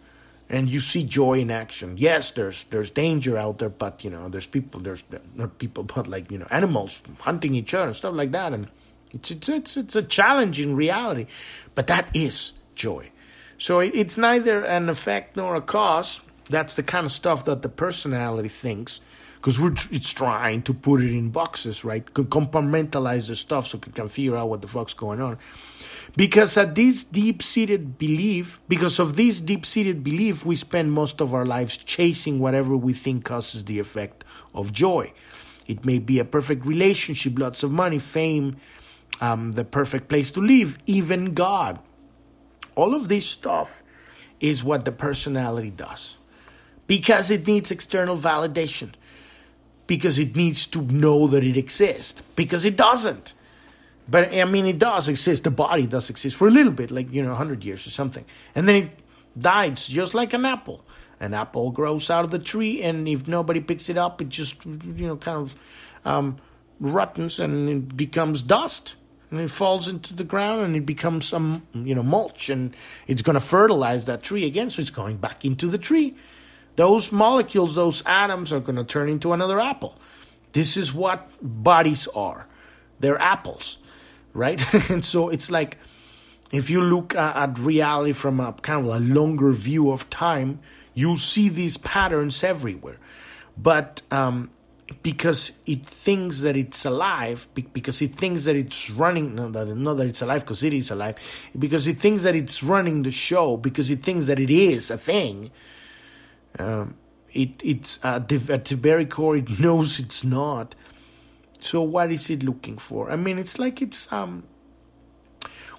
and you see joy in action. Yes, there's there's danger out there, but you know, there's people, there's not people, but like you know, animals hunting each other and stuff like that, and it's it's it's, it's a challenging reality, but that is joy. So it's neither an effect nor a cause. That's the kind of stuff that the personality thinks, because we're it's trying to put it in boxes, right? Compartmentalize the stuff so we can figure out what the fuck's going on. Because at this deep seated belief, because of this deep seated belief, we spend most of our lives chasing whatever we think causes the effect of joy. It may be a perfect relationship, lots of money, fame, um, the perfect place to live, even God. All of this stuff is what the personality does. Because it needs external validation, because it needs to know that it exists, because it doesn't. But I mean, it does exist. The body does exist for a little bit, like you know, hundred years or something, and then it dies, just like an apple. An apple grows out of the tree, and if nobody picks it up, it just you know kind of um, rottens and it becomes dust, and it falls into the ground, and it becomes some you know mulch, and it's going to fertilize that tree again, so it's going back into the tree. Those molecules, those atoms, are going to turn into another apple. This is what bodies are. They're apples, right? and so it's like if you look at reality from a kind of a longer view of time, you'll see these patterns everywhere. But um, because it thinks that it's alive, because it thinks that it's running, no, not that it's alive because it is alive, because it thinks that it's running the show, because it thinks that it is a thing, um, it, it's at the, at the very core, it knows it's not. So what is it looking for? I mean, it's like it's um,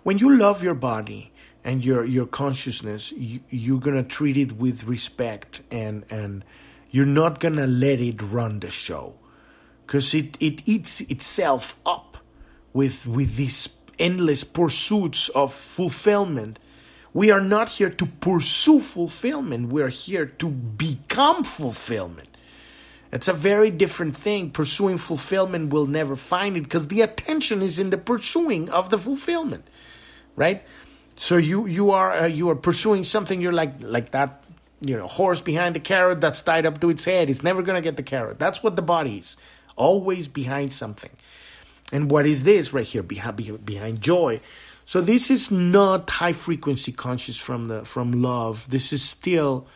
when you love your body and your your consciousness, you, you're gonna treat it with respect and and you're not gonna let it run the show. Because it, it eats itself up with with these endless pursuits of fulfillment. We are not here to pursue fulfillment. We are here to become fulfillment. It's a very different thing. Pursuing fulfillment will never find it because the attention is in the pursuing of the fulfillment right? So you you are uh, you are pursuing something you're like like that you know, horse behind the carrot that's tied up to its head. It's never going to get the carrot. That's what the body is. Always behind something. And what is this right here behind, behind joy? So this is not high frequency conscious from the from love. This is still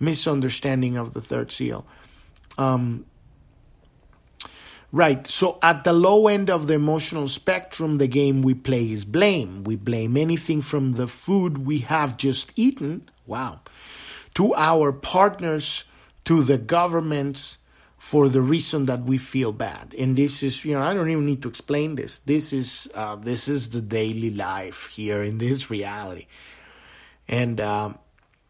misunderstanding of the third seal. Um, right. So at the low end of the emotional spectrum, the game we play is blame. We blame anything from the food we have just eaten. Wow to our partners, to the governments, for the reason that we feel bad. And this is, you know, I don't even need to explain this. This is uh, this is the daily life here in this reality, and um,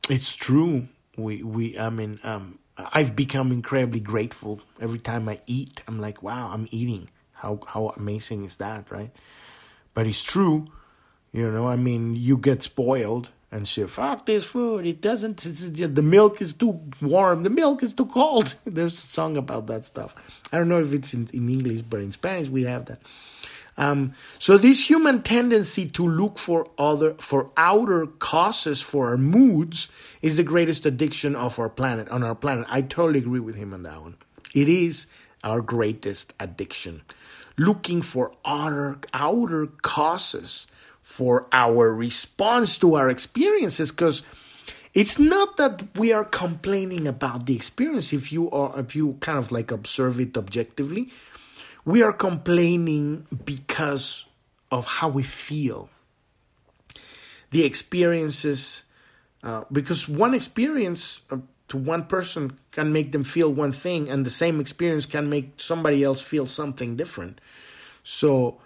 it's true. We we I mean um, I've become incredibly grateful every time I eat. I'm like, wow, I'm eating. How how amazing is that, right? But it's true. You know, I mean, you get spoiled and she fuck this food. It doesn't. The milk is too warm. The milk is too cold. There's a song about that stuff. I don't know if it's in, in English, but in Spanish we have that. Um, so this human tendency to look for other for outer causes for our moods is the greatest addiction of our planet on our planet. I totally agree with him on that one. It is our greatest addiction. Looking for outer outer causes for our response to our experiences because it's not that we are complaining about the experience. If you are if you kind of like observe it objectively we are complaining because of how we feel. The experiences uh, because one experience uh, to one person can make them feel one thing and the same experience can make somebody else feel something different. So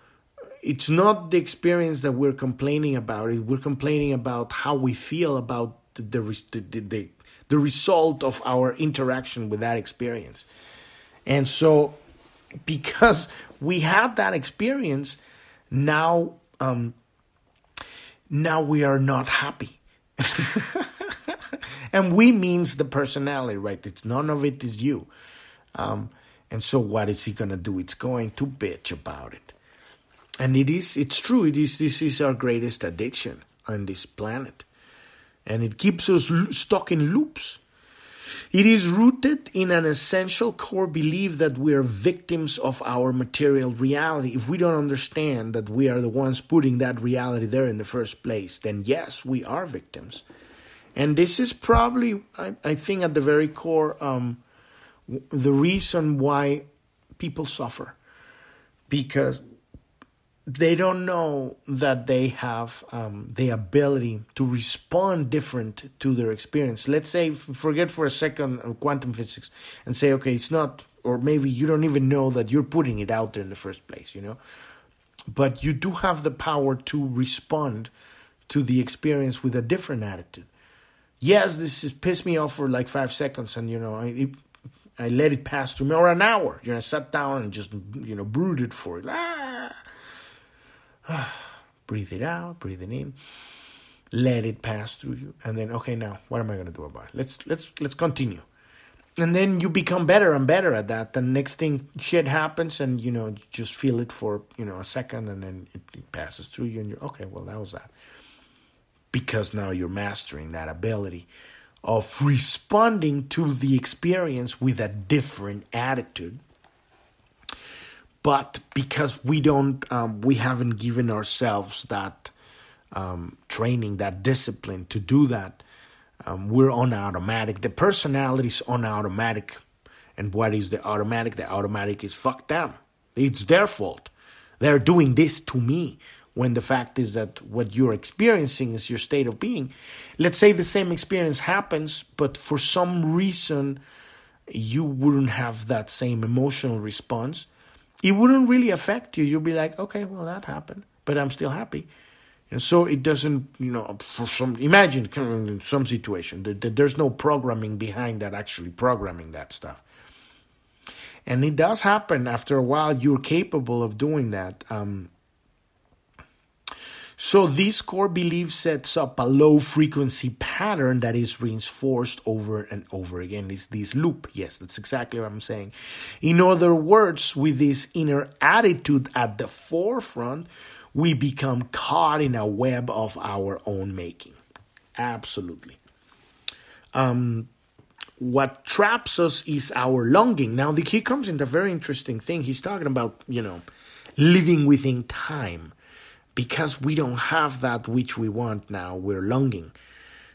it's not the experience that we're complaining about. We're complaining about how we feel about the the, the, the, the result of our interaction with that experience. And so, because we had that experience, now um, now we are not happy. and we means the personality, right? It's, none of it is you. Um, and so, what is he gonna do? It's going to bitch about it and it is it's true it is this is our greatest addiction on this planet and it keeps us stuck in loops it is rooted in an essential core belief that we are victims of our material reality. If we don't understand that we are the ones putting that reality there in the first place, then yes, we are victims. And this is probably, I, I think, at the very core, um, the reason why people suffer. Because they don't know that they have um, the ability to respond different to their experience. Let's say, forget for a second quantum physics and say, okay, it's not, or maybe you don't even know that you're putting it out there in the first place, you know? But you do have the power to respond to the experience with a different attitude. Yes, this has pissed me off for like five seconds, and you know, I, it, I let it pass through me, or an hour. You know, I sat down and just you know brooded for it. Ah, breathe it out, breathe it in, let it pass through you, and then okay, now what am I to do about it? Let's let's let's continue, and then you become better and better at that. The next thing shit happens, and you know just feel it for you know a second, and then it, it passes through you, and you're okay. Well, that was that because now you're mastering that ability of responding to the experience with a different attitude but because we don't um, we haven't given ourselves that um, training that discipline to do that um, we're on automatic. The personality is on automatic. And what is the automatic? The automatic is fuck them. It's their fault. They're doing this to me. When the fact is that what you're experiencing is your state of being. Let's say the same experience happens but for some reason you wouldn't have that same emotional response it wouldn't really affect you. You'll be like, okay, well, that happened, but I'm still happy. And so it doesn't, you know, for some, imagine some situation that there's no programming behind that actually programming that stuff. And it does happen after a while, you're capable of doing that. Um, so this core belief sets up a low frequency pattern that is reinforced over and over again. This this loop. Yes, that's exactly what I'm saying. In other words, with this inner attitude at the forefront, we become caught in a web of our own making. Absolutely. Um, what traps us is our longing. Now, the key comes in the very interesting thing. He's talking about, you know, living within time because we don't have that which we want now, we're longing.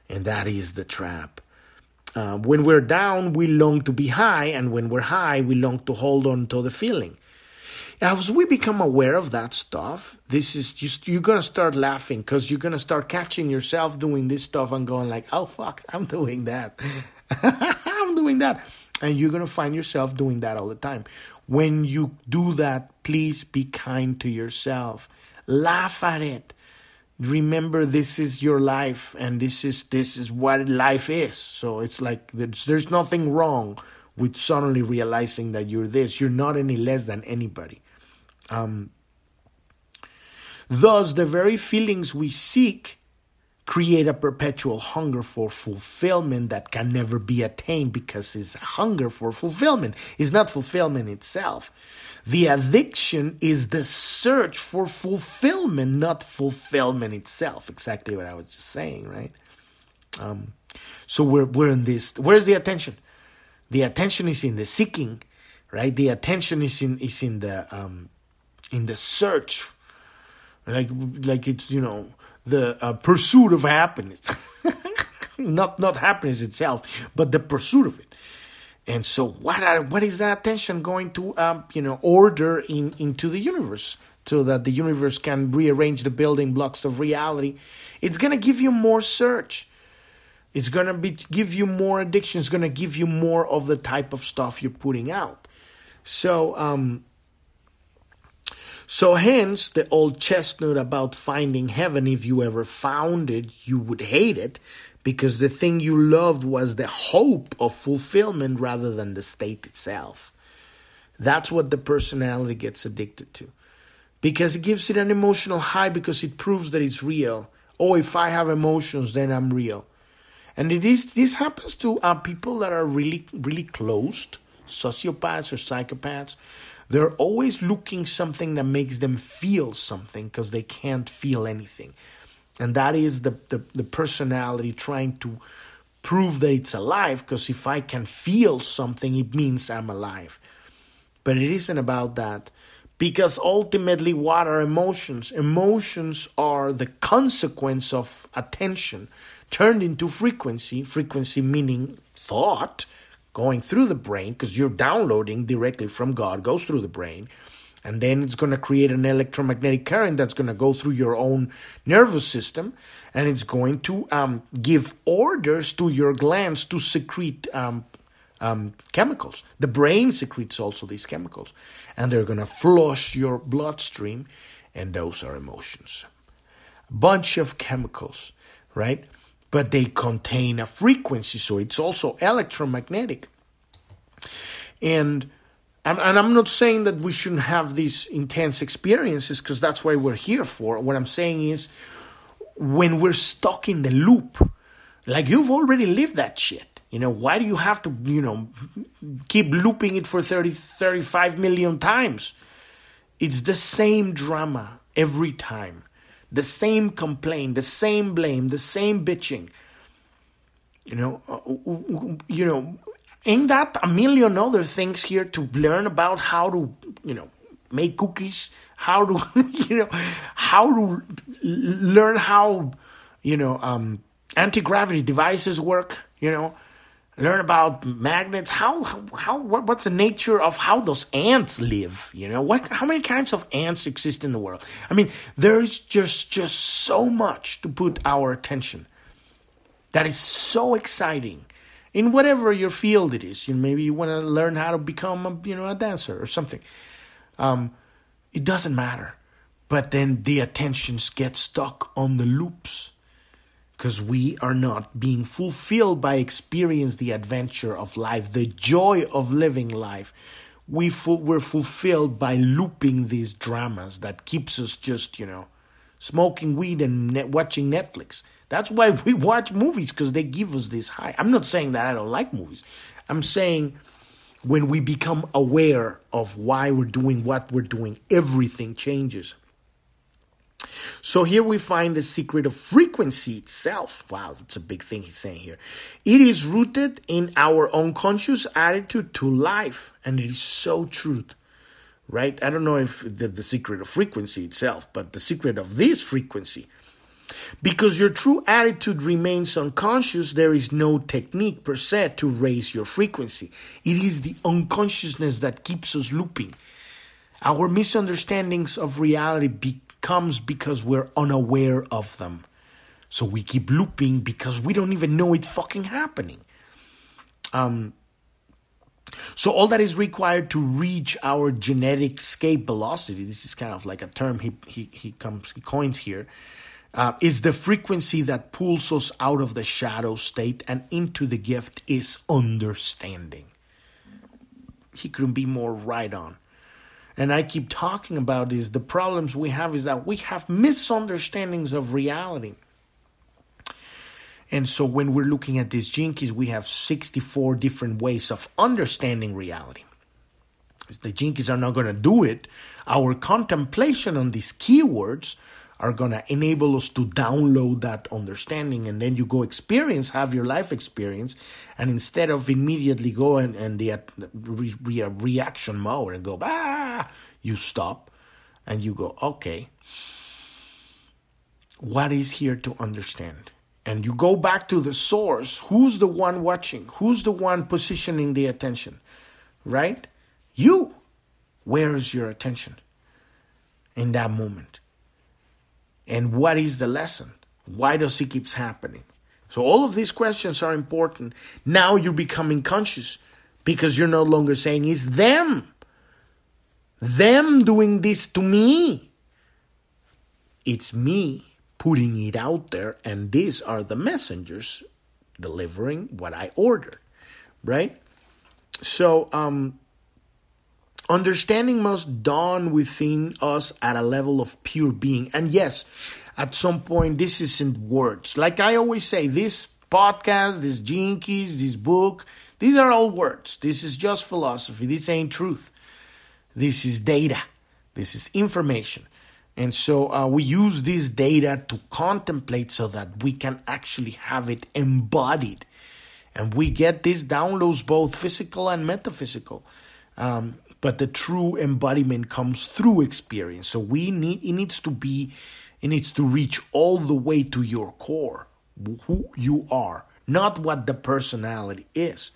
And that is the trap. Uh, when we're down, we long to be high, and when we're high, we long to hold on to the feeling. As we become aware of that stuff, this is just you're gonna start laughing because you're gonna start catching yourself doing this stuff and going like, "Oh fuck, I'm doing that, I'm doing that," and you're gonna find yourself doing that all the time. When you do that, please be kind to yourself laugh at it. Remember this is your life and this is this is what life is. So it's like there's, there's nothing wrong with suddenly realizing that you're this. You're not any less than anybody. Um, thus the very feelings we seek create a perpetual hunger for fulfillment that can never be attained because it's hunger for fulfillment it's not fulfillment itself the addiction is the search for fulfillment, not fulfillment itself. Exactly what I was just saying, right? Um, so we're we're in this. Where's the attention? The attention is in the seeking, right? The attention is in is in the um, in the search, like like it's you know the uh, pursuit of happiness, not not happiness itself, but the pursuit of it. And so, what are what is that attention going to, um, you know, order in into the universe so that the universe can rearrange the building blocks of reality? It's gonna give you more search. It's gonna be give you more addiction. It's gonna give you more of the type of stuff you're putting out. So, um, so hence the old chestnut about finding heaven. If you ever found it, you would hate it because the thing you loved was the hope of fulfillment rather than the state itself. That's what the personality gets addicted to. Because it gives it an emotional high because it proves that it's real. Oh, if I have emotions, then I'm real. And it is this happens to uh, people that are really, really closed, sociopaths or psychopaths. They're always looking something that makes them feel something because they can't feel anything. And that is the, the, the personality trying to prove that it's alive because if i can feel something it means i'm alive. But it isn't about that because ultimately what are emotions? Emotions are the consequence of attention turned into frequency. Frequency meaning thought going through the brain because you're downloading directly from god goes through the brain and then it's going to create an electromagnetic current that's going to go through your own nervous system and it's going to um, give orders to your glands to secrete um, um, chemicals. The brain secretes also these chemicals and they're going to flush your bloodstream and those are emotions. Bunch of chemicals right but they contain a frequency so it's also electromagnetic and and, I'm not saying that we shouldn't have these intense experiences because that's why we're here for. What I'm saying is when we're stuck in the loop, like you've already lived that shit. You know, why do you have to, you know, keep looping it for 30, 35 million times? It's the same drama every time, the same complaint, the same blame, the same bitching. You know, uh, you know, ain't that a million other things here to learn about how to, you know, make cookies, how to, you know, how to learn how, you know, um, anti gravity devices work, you know, learn about magnets, how, how, what, what's the nature of how those ants live, you know, what, how many kinds of ants exist in the world? I mean, there's just, just so much to put our attention that is so exciting in whatever your field it is. You know, maybe you want to learn how to become a, you know a dancer or something. Um, it doesn't matter, but then the attentions get stuck on the loops because we are not being fulfilled by experience the adventure of life, the joy of living life. We fu- we're fulfilled by looping these dramas that keeps us just you know smoking weed and net- watching Netflix. That's why we watch movies because they give us this high. I'm not saying that I don't like movies. I'm saying when we become aware of why we're doing what we're doing, everything changes. So here we find the secret of frequency itself. Wow, that's a big thing he's saying here. It is rooted in our unconscious attitude to life, and it is so true. Right? I don't know if the, the secret of frequency itself, but the secret of this frequency because your true attitude remains unconscious, there is no technique per se to raise your frequency. It is the unconsciousness that keeps us looping. Our misunderstandings of reality becomes because we're unaware of them. So we keep looping because we don't even know it's fucking happening. Um, so all that is required to reach our genetic escape velocity, this is kind of like a term he he, he comes he coins here, uh, is the frequency that pulls us out of the shadow state and into the gift is understanding. He couldn't be more right on. And I keep talking about this. The problems we have is that we have misunderstandings of reality. And so when we're looking at these Gene Keys, we have 64 different ways of understanding reality. The Gene Keys are not going to do it. Our contemplation on these keywords are going to enable us to download that understanding and then you go experience have your life experience and instead of immediately go and, and the re, re, reaction mode and go bah you stop and you go okay what is here to understand and you go back to the source who's the one watching who's the one positioning the attention right you where is your attention in that moment and what is the lesson? Why does it keeps happening? So all of these questions are important. Now you're becoming conscious because you're no longer saying it's them. Them doing this to me. It's me putting it out there, and these are the messengers delivering what I ordered, right? So, um, Understanding must dawn within us at a level of pure being. And yes, at some point, this isn't words. Like I always say, this podcast, this Keys, this book, these are all words. This is just philosophy. This ain't truth. This is data. This is information. And so uh, we use this data to contemplate so that we can actually have it embodied. And we get these downloads, both physical and metaphysical. Um, but the true embodiment comes through experience. So we need it needs to be it needs to reach all the way to your core, who you are, not what the personality is.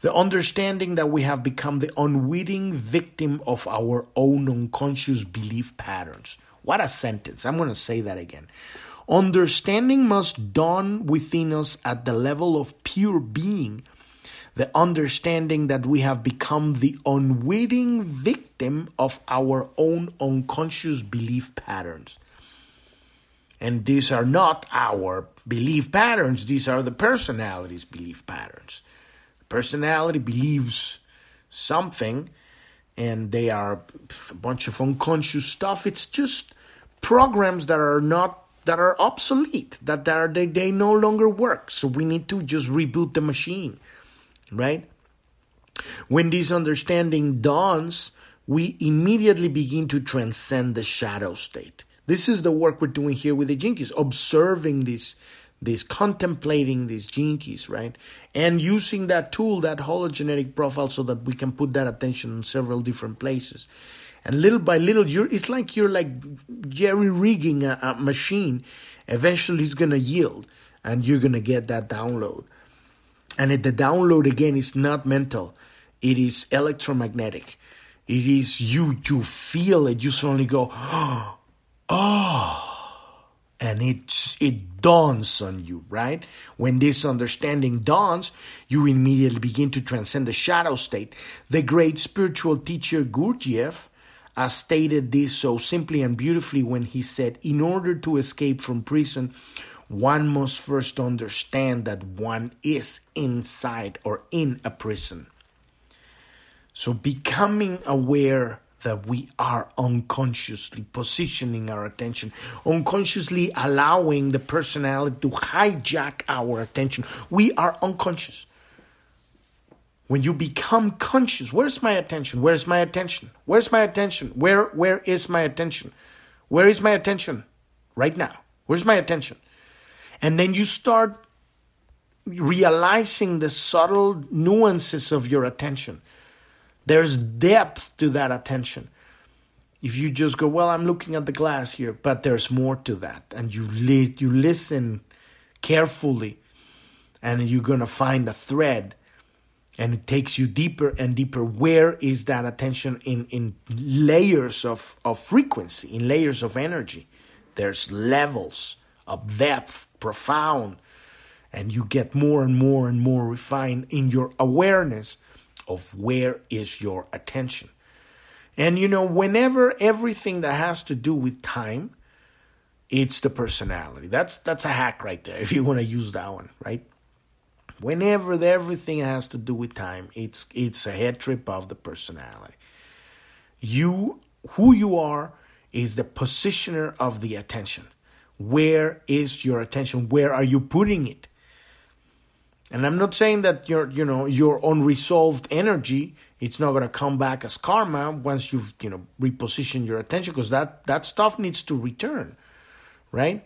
The understanding that we have become the unwitting victim of our own unconscious belief patterns. What a sentence. I'm going to say that again. Understanding must dawn within us at the level of pure being the understanding that we have become the unwitting victim of our own unconscious belief patterns. And these are not our belief patterns, these are the personality's belief patterns. Personality believes something, and they are a bunch of unconscious stuff. It's just programs that are not that are obsolete, that are they, they no longer work. So we need to just reboot the machine, right? When this understanding dawns, we immediately begin to transcend the shadow state. This is the work we're doing here with the Keys, observing these, these contemplating these Keys, right? And using that tool, that hologenetic profile, so that we can put that attention in several different places. And little by little, you're, it's like you're like jerry rigging a, a machine. Eventually, it's going to yield and you're going to get that download. And the download, again, is not mental, it is electromagnetic. It is you, you feel it, you suddenly go, oh, and it, it dawns on you, right? When this understanding dawns, you immediately begin to transcend the shadow state. The great spiritual teacher Gurdjieff uh, stated this so simply and beautifully when he said, In order to escape from prison, one must first understand that one is inside or in a prison. So, becoming aware that we are unconsciously positioning our attention, unconsciously allowing the personality to hijack our attention. We are unconscious. When you become conscious, where's my attention? Where's my attention? Where's my attention? Where where is my attention? Where is my attention? Right now. Where's my attention? And then you start realizing the subtle nuances of your attention. There's depth to that attention. If you just go, well, I'm looking at the glass here, but there's more to that, and you li- you listen carefully, and you're gonna find a thread, and it takes you deeper and deeper. Where is that attention in in layers of of frequency, in layers of energy? There's levels of depth, profound, and you get more and more and more refined in your awareness of where is your attention. And you know, whenever everything that has to do with time, it's the personality. That's that's a hack right there if you want to use that one, right? Whenever everything has to do with time, it's it's a head trip of the personality. You who you are is the positioner of the attention. Where is your attention? Where are you putting it? And I'm not saying that your you know your unresolved energy it's not going to come back as karma once you've you know repositioned your attention because that that stuff needs to return, right?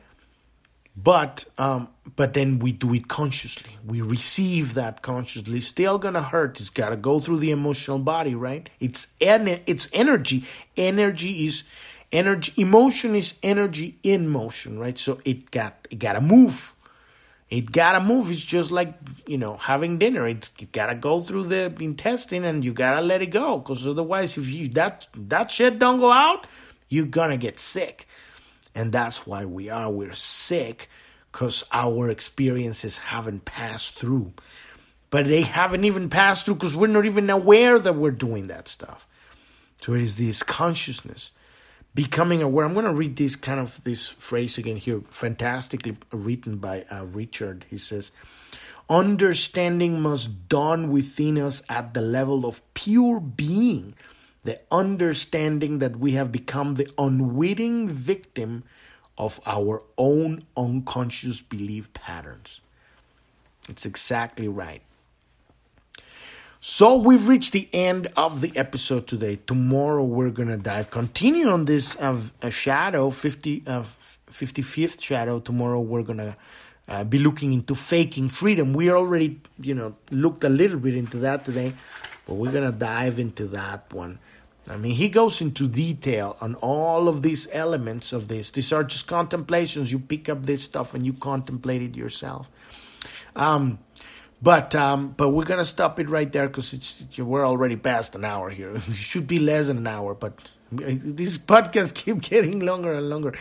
But um, but then we do it consciously. We receive that consciously. Still gonna hurt. It's gotta go through the emotional body, right? It's en- it's energy. Energy is energy. Emotion is energy in motion, right? So it got it gotta move it gotta move. It's just like you know having dinner. It, it gotta go through the intestine, and you gotta let it go. Because otherwise, if you that that shit don't go out, you're gonna get sick. And that's why we are. We're sick because our experiences haven't passed through. But they haven't even passed through because we're not even aware that we're doing that stuff. So it is this consciousness becoming aware. I'm going to read this kind of this phrase again here, fantastically written by uh, Richard. He says, "Understanding must dawn within us at the level of pure being." The understanding that we have become the unwitting victim of our own unconscious belief patterns. It's exactly right. So we've reached the end of the episode today. Tomorrow we're gonna dive, continue on this uh, shadow, 50, uh, 55th shadow. Tomorrow we're gonna uh, be looking into faking freedom. We already, you know, looked a little bit into that today, but we're gonna dive into that one. I mean, he goes into detail on all of these elements of this. These are just contemplations. You pick up this stuff and you contemplate it yourself. Um, but um, but we're gonna stop it right there because we're already past an hour here. It should be less than an hour, but these podcasts keep getting longer and longer.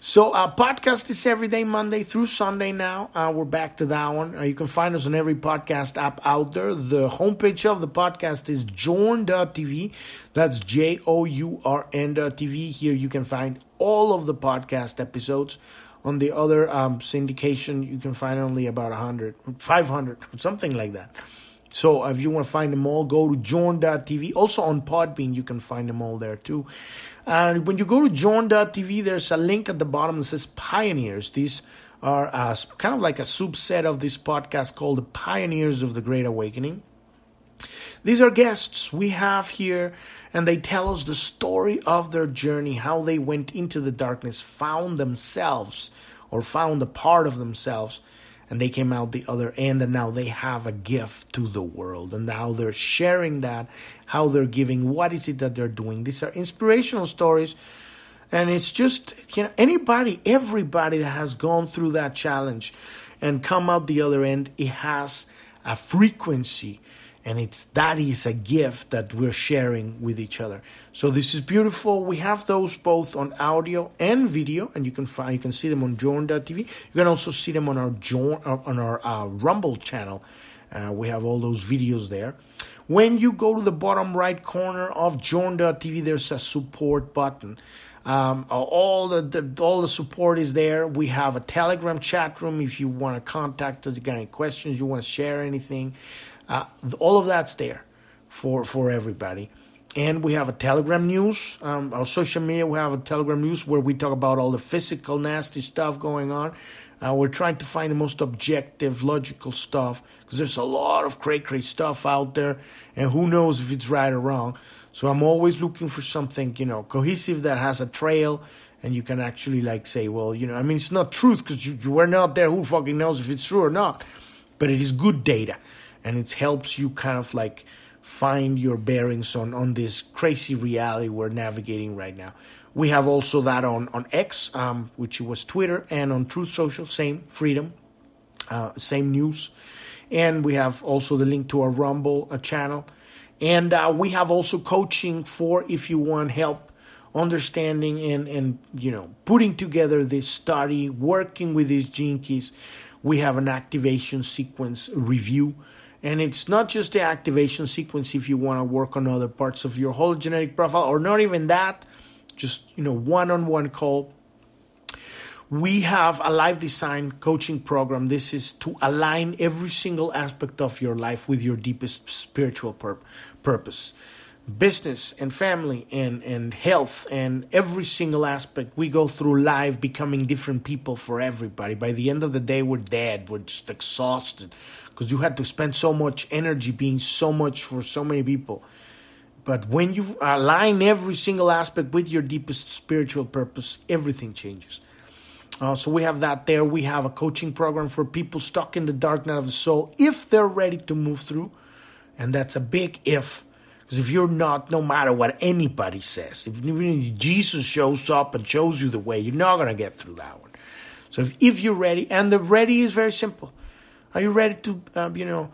So uh, podcast is every day, Monday through Sunday. Now uh, we're back to that one. Uh, you can find us on every podcast app out there. The homepage of the podcast is journ.tv. That's J O U R N.tv. Here you can find all of the podcast episodes. On the other um, syndication, you can find only about 100, 500, something like that. So if you want to find them all, go to journ.tv. Also on Podbean, you can find them all there too. And when you go to journ.tv, there's a link at the bottom that says Pioneers. These are uh, kind of like a subset of this podcast called the Pioneers of the Great Awakening. These are guests we have here, and they tell us the story of their journey, how they went into the darkness, found themselves, or found a part of themselves, and they came out the other end and now they have a gift to the world. And how they're sharing that how they're giving what is it that they're doing? These are inspirational stories and it's just you know anybody everybody that has gone through that challenge and come out the other end it has a frequency and it's that is a gift that we're sharing with each other. So this is beautiful. We have those both on audio and video and you can find you can see them on journ.tv you can also see them on our journ uh, on our uh, rumble channel. Uh, we have all those videos there. When you go to the bottom right corner of journ.tv there's a support button. Um, all the, the, all the support is there. We have a Telegram chat room if you want to contact us, you got any questions, you want to share anything. Uh, all of that's there for for everybody. And we have a Telegram news, um, our social media. We have a Telegram news where we talk about all the physical, nasty stuff going on. Uh, we're trying to find the most objective, logical stuff because there's a lot of cray stuff out there, and who knows if it's right or wrong. So I'm always looking for something, you know, cohesive that has a trail, and you can actually like say, well, you know, I mean, it's not truth because you, you were not there. Who fucking knows if it's true or not? But it is good data and it helps you kind of like find your bearings on on this crazy reality we're navigating right now. We have also that on on X, um, which was Twitter, and on Truth Social, same freedom, uh, same news, and we have also the link to our Rumble uh, channel, and uh, we have also coaching for if you want help understanding and and you know putting together this study, working with these keys. We have an activation sequence review and it's not just the activation sequence if you want to work on other parts of your hologenetic profile, or not even that, just you know, one-on-one call. We have a life design coaching program. This is to align every single aspect of your life with your deepest spiritual pur- purpose business and family and, and health and every single aspect. We go through life becoming different people for everybody. By the end of the day we're dead. We're just exhausted because you had to spend so much energy being so much for so many people. But when you align every single aspect with your deepest spiritual purpose everything changes. Uh, so we have that there. We have a coaching program for people stuck in the dark night of the soul if they're ready to move through. And that's a big if because if you're not, no matter what anybody says, if Jesus shows up and shows you the way, you're not going to get through that one. So if, if you're ready, and the ready is very simple. Are you ready to, uh, you know,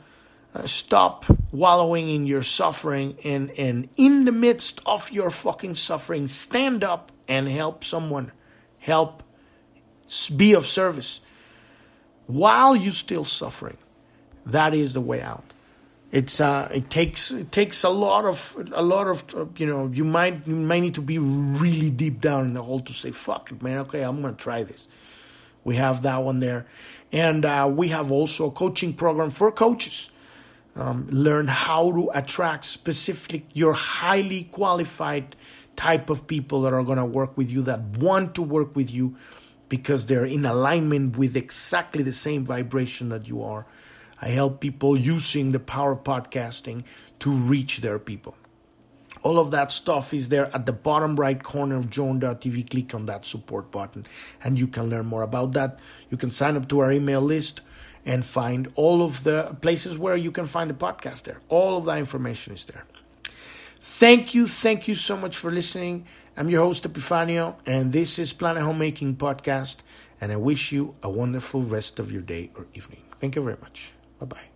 uh, stop wallowing in your suffering and, and in the midst of your fucking suffering, stand up and help someone, help, be of service while you're still suffering? That is the way out it's uh, it takes it takes a lot of a lot of uh, you know you might you might need to be really deep down in the hole to say fuck it man okay I'm gonna try this. We have that one there, and uh, we have also a coaching program for coaches. Um, learn how to attract specific your highly qualified type of people that are gonna work with you that want to work with you because they're in alignment with exactly the same vibration that you are I help people using the power of podcasting to reach their people. All of that stuff is there at the bottom right corner of journ.tv. Click on that support button and you can learn more about that. You can sign up to our email list and find all of the places where you can find the podcast there. All of that information is there. Thank you, thank you so much for listening. I'm your host, Epifanio, and this is Planet Homemaking Podcast. And I wish you a wonderful rest of your day or evening. Thank you very much. Bye bye.